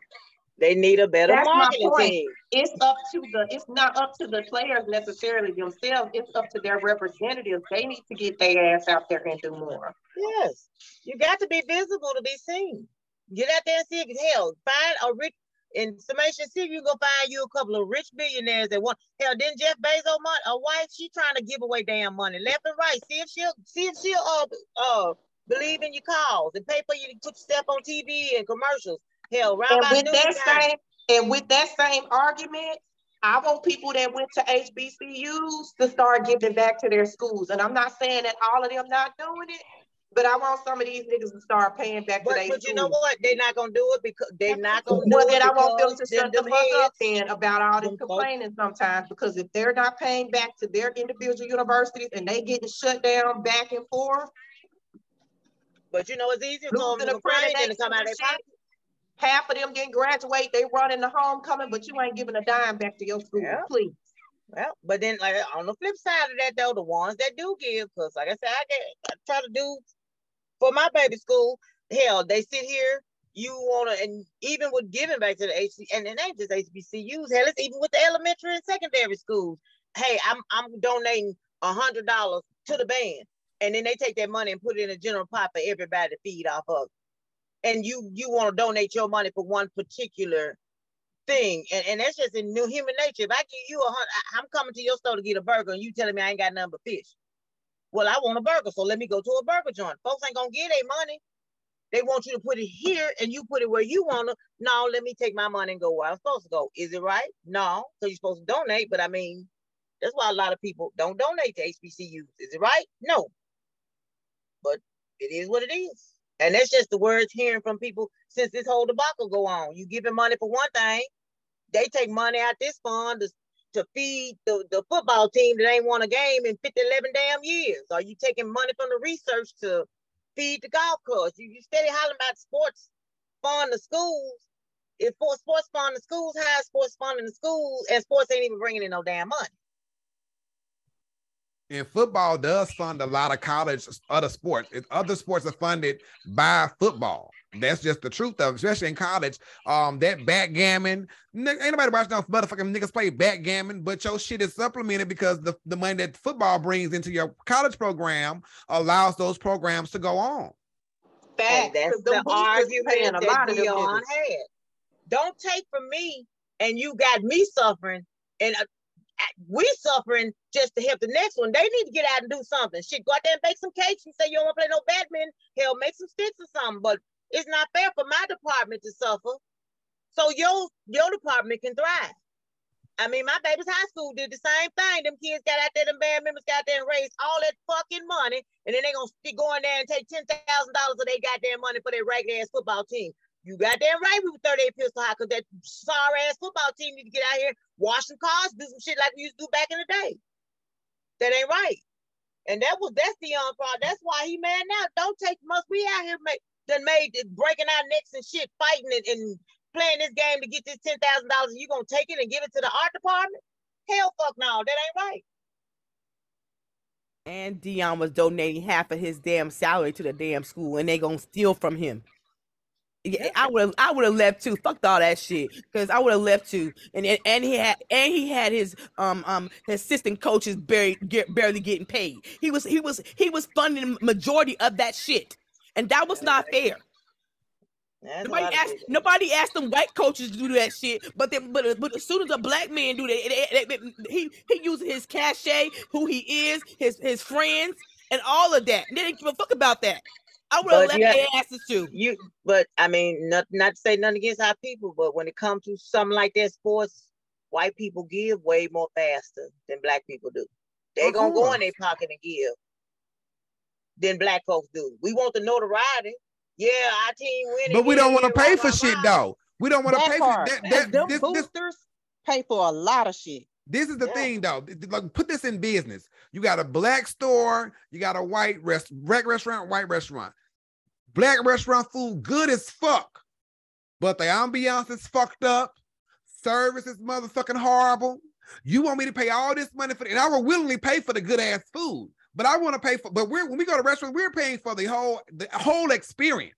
They need a better That's my marketing point. team. It's up to the. It's not up to the players necessarily themselves. It's up to their representatives. They need to get their ass out there and do more. Yes. You got to be visible to be seen. Get out there and see if hell, find a rich in Summation City, you go find you a couple of rich billionaires that want hell, then Jeff Bezos money, a wife, she trying to give away damn money left and right. See if she'll see if she'll uh uh believe in your cause and pay for you to put yourself on TV and commercials. Hell, round And with that same and with that same argument, I want people that went to HBCUs to start giving back to their schools. And I'm not saying that all of them not doing it, but I want some of these niggas to start paying back But, to their but you know what? They're not gonna do it because they're not gonna do Well, it. then I want them to shut the fuck up then about all this complaining sometimes, because if they're not paying back to their individual universities and they getting shut down back and forth, But you know it's easier for them to complain than to come out of their shit, half of them didn't graduate, they running the homecoming, but you ain't giving a dime back to your school, Yeah. please. Well, but then like on the flip side of that though, the ones that do give, because like I said, I, get, I try to do for my baby school. Hell, they sit here. You wanna, and even with giving back to the HC, and it ain't just HBCUs. Hell, it's even with the elementary and secondary schools. Hey, I'm I'm donating a hundred dollars to the band, and then they take that money and put it in a general pot for everybody to feed off of. And you you want to donate your money for one particular thing, and, and that's just in new human nature. If I give you a hundred, I'm coming to your store to get a burger, and you telling me I ain't got nothing but fish. Well, I want a burger, so let me go to a burger joint. Folks ain't gonna get their money. They want you to put it here, and you put it where you wanna. No, let me take my money and go where I'm supposed to go. Is it right? No, because you're supposed to donate. But I mean, that's why a lot of people don't donate to HBCUs. Is it right? No. But it is what it is. And that's just the words hearing from people since this whole debacle go on. You giving money for one thing, they take money out this fund to, to feed the, the football team that ain't won a game in 50, 11 damn years. Are you taking money from the research to feed the golf course? You, you steady hollering about sports fund the schools. If for sports fund the schools, how is sports funding the schools and sports ain't even bringing in no damn money? And football does fund a lot of college other sports. Other sports are funded by football. That's just the truth of, it, especially in college. Um, that backgammon, n- ain't nobody watching no motherfucking niggas play backgammon, but your shit is supplemented because the, the money that football brings into your college program allows those programs to go on. And Facts, that's 'cause them the boosters paying argument a lot of them Deion niggas. had. Don't take from me, and you got me suffering, and uh, uh, we suffering just to help the next one. They need to get out and do something. Shit, go out there and bake some cakes and say you don't want to play no badminton. Hell, make some sticks or something. But it's not fair for my department to suffer, so your your department can thrive. I mean, my baby's high school did the same thing. Them kids got out there, them band members got there and raised all that fucking money, and then they gonna stick go in there and take ten thousand dollars of their goddamn money for their ragged ass football team. You goddamn right we were 38 pistol high because that sorry ass football team need to get out here, wash some cars, do some shit like we used to do back in the day. That ain't right. And that was that's the young part. That's why he mad now. Don't take much. We out here make done made it breaking our necks and shit, fighting and, and playing this game to get this ten thousand dollars. You gonna take it and give it to the art department? Hell, fuck no, that ain't right. And Deion was donating half of his damn salary to the damn school, and they gonna steal from him. Yeah, I would have, I would have left too. Fucked all that shit, because I would have left too. And, and and he had and he had his um um his assistant coaches barely get, barely getting paid. He was he was he was funding majority of that shit, and that was not fair. That's Nobody asked. Nobody asked them white coaches to do that shit. But then, but but as soon as a black man do that, they- he he uses his cachet, who he is, his his friends, and all of that. And they didn't give a fuck about that. I would have left have- their asses too. You, but I mean, not not to say nothing against our people, but when it comes to something like that, sports, white people give way more faster than black people do. They Of gonna go in their pocket and give. Than black folks do. We want the notoriety. Yeah, our team winning. But we don't want to pay for shit rah. though. We don't want to pay part. for that. That them this, this, boosters pay for a lot of shit. this is the Yeah. thing though. Th- th- Like, put this in business. You got a black store, you got a white rest, black restaurant, white restaurant. Black restaurant food good as fuck, but the ambiance is fucked up. Service is motherfucking horrible. You want me to pay all this money for, it? and I will willingly pay for the good ass food. But I want to pay for. But we're when we go to restaurants, we're paying for the whole the whole experience,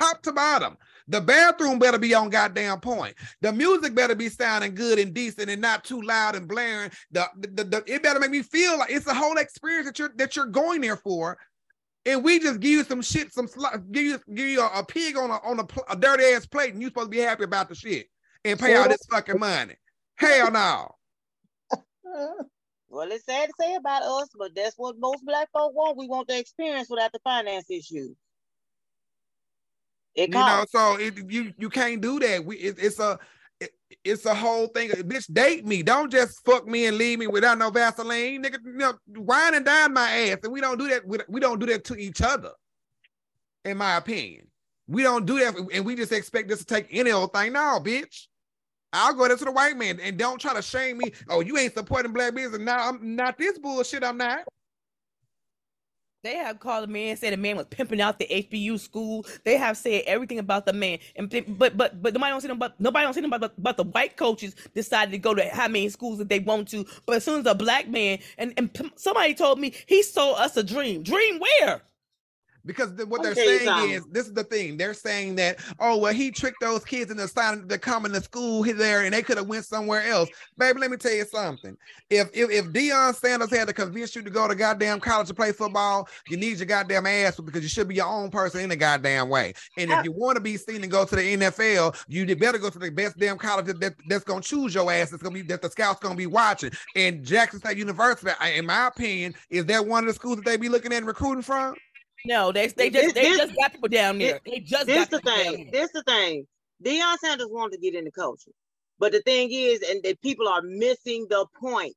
top to bottom. The bathroom better be on goddamn point. The music better be sounding good and decent and not too loud and blaring. The, the, the, it better make me feel like it's a whole experience that you're that you're going there for. And we just give you some shit, some sli- give you give you a, a pig on a on a, a dirty ass plate, and you supposed to be happy about the shit and pay all this fucking money. Hell no. Well, it's sad to say about us, but that's what most black folk want. We want the experience without the finance issue. It You know, costs. so it, you you can't do that. We it, it's a it, it's a whole thing. Bitch, date me. Don't just fuck me and leave me without no Vaseline, nigga. You know, wine and dine my ass, and we don't do that. We, we don't do that to each other. In my opinion, we don't do that, and we just expect this to take any old thing. No, bitch. I'll go there to the white man and don't try to shame me. Oh, you ain't supporting black business. Now I'm not this bullshit. I'm not. They have called the man, said the man was pimping out the HBU school. They have said everything about the man, and but but but nobody don't see them. But nobody don't see them But about the white coaches decided to go to how many schools that they want to. But as soon as a black man and and somebody told me he sold us a dream. Dream where? Because the, what they're saying is, this is the thing. They're saying that, oh well, he tricked those kids into signing to coming to school there, and they could have went somewhere else. Baby, let me tell you something. If if if Deion Sanders had to convince you to go to goddamn college to play football, you need your goddamn ass because you should be your own person in a goddamn way. And if you want to be seen and go to the NFL, you better go to the best damn college that, that- that's gonna choose your ass. It's gonna be that the scouts gonna be watching. And Jackson State University, in my opinion, is that one of the schools that they be looking at and recruiting from? No, they they This- just they this- just got people down there. They just This got the thing. This the thing. Deion Sanders wanted to get into coaching, but the thing is, and that people are missing the point.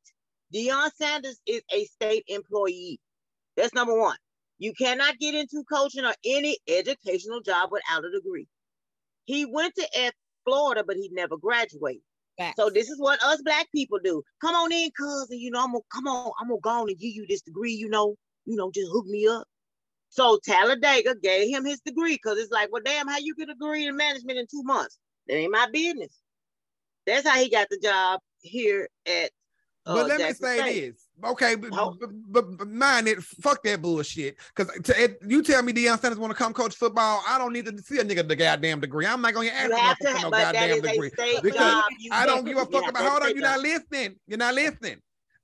Deion Sanders is a state employee. That's number one. You cannot get into coaching or any educational job without a degree. He went to F Florida, but he never graduated. Facts. So this is what us black people do. Come on in, cousin. You know, I'm gonna come on. I'm gonna go on and give you this degree. You know, you know, just hook me up. So Talladega gave him his degree because it's like, well, damn, how you get a degree in management in two months? That ain't my business. That's how he got the job here at. Uh, But let Jackson me say State. this. Okay, but, Oh. but, but, mind it, fuck that bullshit. Because you tell me Deion Sanders want to come coach football, I don't need to see a nigga the goddamn degree. I'm not gonna ask You him have for no goddamn degree. Because I don't give a fuck about. Hold on, you're not listening. You're not listening.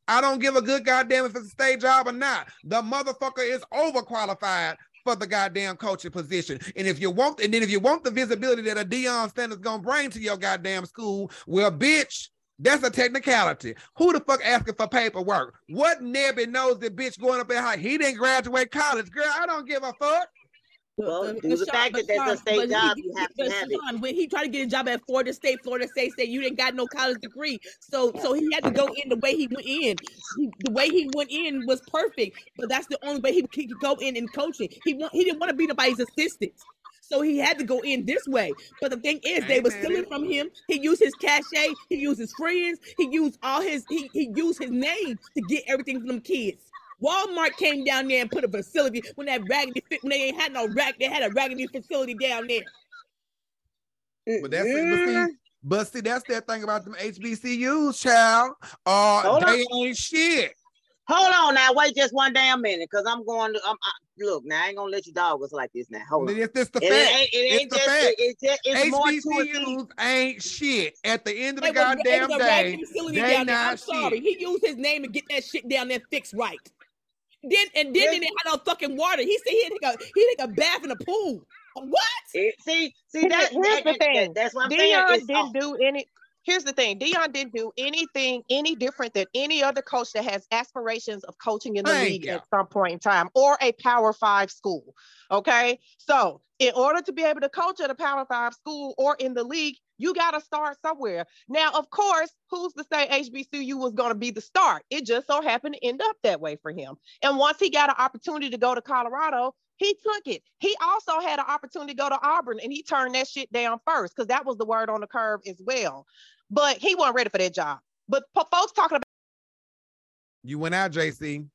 I don't give a good goddamn if it's a state job or not. The motherfucker is overqualified for the goddamn coaching position. And if you want, and then if you want the visibility that a Deion Sanders gonna bring to your goddamn school, well, bitch, that's a technicality. Who the fuck asking for paperwork? What nebby knows the bitch going up in high? He didn't graduate college, girl. I don't give a fuck. Well, But- due the fact that that's a state but he- job, you have to but have it. When he tried to get a job at Florida State, Florida State said you didn't got no college degree, so so he had to go in the way he went in. He, the way he went in was perfect, but that's the only way he, he could go in in coaching. He want, he didn't want to be nobody's assistant. So he had to go in this way. But the thing is, they were stealing from him. He used his cachet. He used his friends. He used all his. He, he used his name to get everything from them kids. Walmart came down there and put a facility when that raggedy fit when they ain't had no rag. They had a raggedy facility down there. But that's but Mm, see, but see, that's that thing about them HBCUs, child. Uh, Hold they ain't shit. Hold on now, wait just one damn minute, cause I'm going to. I'm, I, look now, I ain't gonna let you dog us like this now. Hold on. It's, it's the It fact. ain't, it It's ain't the just. fact. It, it's just. It's more to it. than- HBCUs ain't shit. At the end of the It was, goddamn was day, raggedy facility they down there. I'm not sorry. shit. He used his name to get that shit down there fixed right. Then and then they Yes. didn't have no fucking water. He said he had to take a he take a bath in a pool. What? It, see, see Here's that, the that- that- thing. That's what I'm saying. Deion It's, didn't do any. Here's the thing. Deion didn't do anything any different than any other coach that has aspirations of coaching in the Thank league you. at some point in time or a Power Five school. Okay, so in order to be able to coach at a Power Five school or in the league, You got to start somewhere. Now, of course, who's to say HBCU was going to be the start? It just so happened to end up that way for him. And once he got an opportunity to go to Colorado, he took it. He also had an opportunity to go to Auburn and he turned that shit down first because that was the word on the curve as well. But he wasn't ready for that job. But folks talking about. You went out, JC.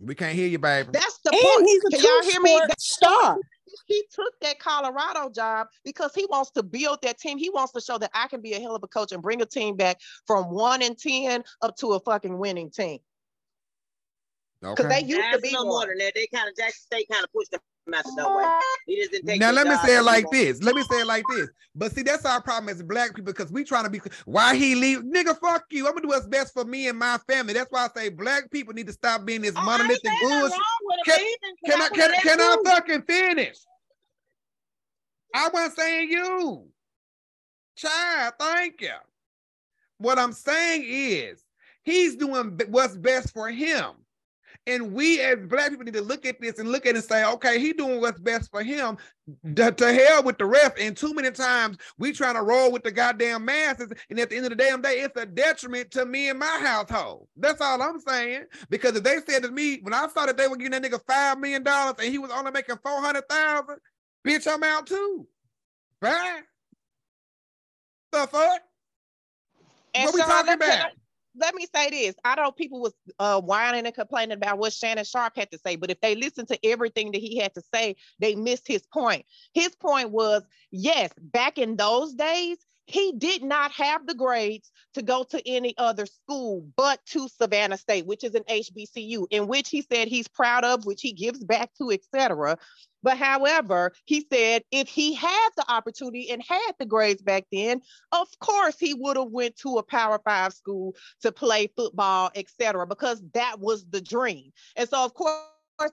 We can't hear you, baby. That's the And point. he's a Can y'all hear me? two-sport That's star. He took that Colorado job because he wants to build that team. He wants to show that I can be a hell of a coach and bring a team back from one and ten up to a fucking winning team. Because Okay. they used to be no more one. than that. They kind of Jackson State kind of pushed them out the door. He just didn't take Now let me say it anymore. like this. Let me say it like this. But see, that's our problem as black people because we trying to be. Why he leave? Nigga, fuck you. I'm gonna do what's best for me and my family. That's why I say black people need to stop being this Oh, I ain't monolithic saying bullshit. wrong with it, Can- Can I put can, can I fucking finish? I wasn't saying you. Child, thank you. What I'm saying is he's doing what's best for him. And we as black people need to look at this and look at it and say, okay, he doing what's best for him. D- to hell with the rest. And too many times we trying to roll with the goddamn masses. And at the end of the damn day, it's a detriment to me and my household. That's all I'm saying. Because if they said to me, when I saw that they were giving that nigga five million dollars and he was only making four hundred thousand, bitch, I'm out too. Bye. The fuck? And What we talking about? Let me say this. I know people was uh, whining and complaining about what Shannon Sharpe had to say, but if they listened to everything that he had to say, they missed his point. His point was, yes, back in those days, he did not have the grades to go to any other school but to Savannah State, which is an HBCU, in which he said he's proud of, which he gives back to, etc. But however, he said if he had the opportunity and had the grades back then, of course he would have went to a Power Five school to play football, etc. Because that was the dream. And so, of course.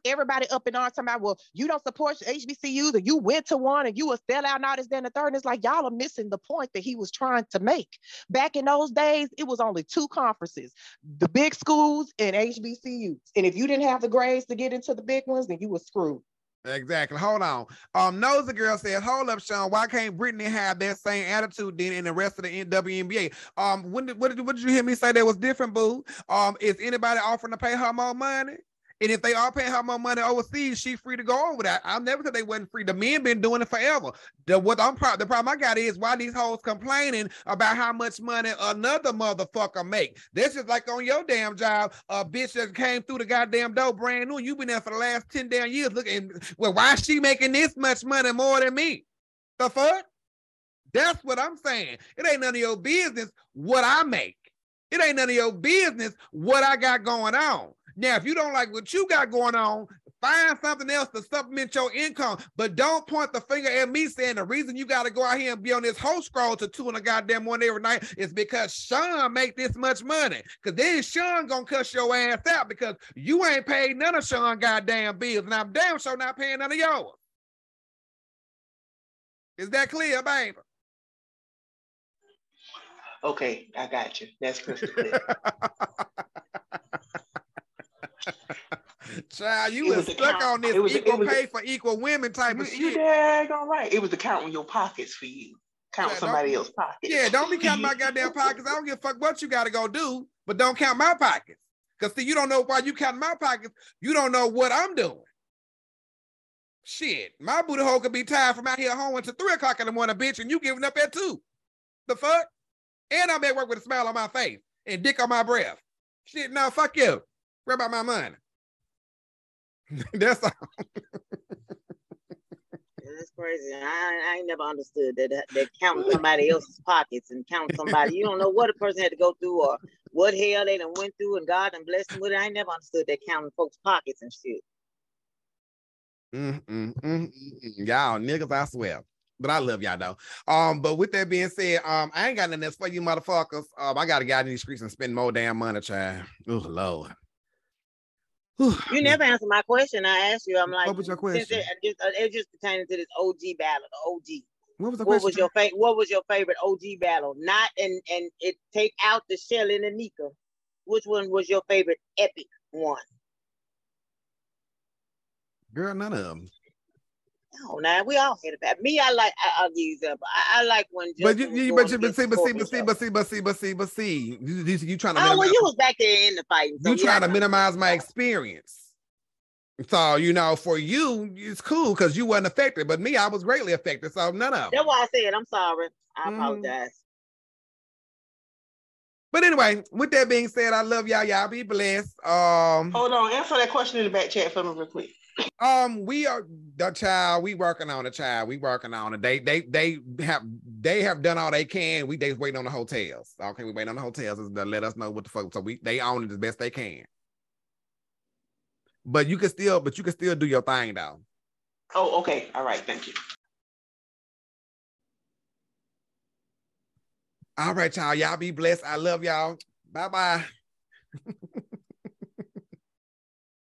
Everybody up in arms talking about, well, you don't support HBCUs, or you went to one, and you a sellout, and all this, then and the third. And it's like y'all are missing the point that he was trying to make. Back in those days, it was only two conferences: the big schools and HBCUs. And if you didn't have the grades to get into the big ones, then you were screwed. Exactly. Hold on. Um, Nosy Girl says, "Hold up, Shawn. Why can't Brittney have that same attitude then in the rest of the WNBA? Um, when did, what did what did you hear me say that was different, boo? Um, is anybody offering to pay her more money? And if they are paying her more money overseas, she's free to go over that. I never said they wasn't free. The men been doing it forever. The what I'm proud. The problem I got is why these hoes complaining about how much money another motherfucker make. This is like on your damn job, a bitch that came through the goddamn door brand new. You been there for the last ten damn years. Looking, well, why she making this much money more than me? The fuck? That's what I'm saying. It ain't none of your business what I make. It ain't none of your business what I got going on. Now, if you don't like what you got going on, find something else to supplement your income. But don't point the finger at me saying the reason you got to go out here and be on this whole scroll to two in a goddamn one every night is because Shawn make this much money. Because then Shawn gonna cuss your ass out because you ain't paid none of Shawn goddamn bills, and I'm damn sure not paying none of yours. Is that clear, baby? Okay, I got you. That's crystal clear. Child, you It was was stuck count- on this it was- equal was- pay for equal women type you, of shit. you daggone right. It was to count in your pockets for you. Count Yeah, somebody else's pockets. Yeah, don't be counting my goddamn pockets. I don't give a fuck what you got to go do, but don't count my pockets. Because see, you don't know why you counting my pockets. You don't know what I'm doing. Shit, my booty hole could be tired from out here home until three o'clock in the morning, bitch, and you giving up at two. The fuck? And I'm at work with a smile on my face and dick on my breath. Shit, no, fuck you. Worry about my money. That's all. That's crazy. I, I ain't never understood that that counting somebody else's pockets and counting somebody. You don't know what a person had to go through or what hell they done went through and God done blessed them with it. I ain't never understood that counting folks' pockets and shit. Mm, mm, mm, mm, mm. Y'all niggas, I swear. But I love y'all though. Um, but with that being said, um, I ain't got nothing else for you motherfuckers. Um, I gotta get out in these streets and spend more damn money, child. Oh Lord. You never answered my question. I asked you. I'm like, What was your question? It, it just, uh, it just pertaining to this OG battle, the OG. What was the What question? was your favorite? What was your favorite OG battle? Not and and it take out the shell and the Nika. Which one was your favorite epic one? Girl, none of them. No, now we all had a bad. Me, I like. I, I'll give you. But I, I like when. But you, Justin was you but you but see, but see, but see, but see, but see, but see, but see, you, you, you trying to Oh well, you was back there in the fighting. So you yeah, trying to minimize my experience. So you know, for you, it's cool because you wasn't affected, but me, I was greatly affected. So none of. That's why I said I'm sorry. I Mhm. apologize. But anyway, with that being said, I love y'all. Y'all be blessed. Um, Hold on, answer that question in the back chat for me real quick. Um, we are the child. We working on the child. We working on it. They they they have they have done all they can. We they waiting on the hotels. Okay, we waiting on the hotels to let us know what the fuck. So we they own it as best they can. But you can still, but you can still do your thing though. Oh, okay. All right. Thank you. All right, y'all. Y'all be blessed. I love y'all. Bye bye.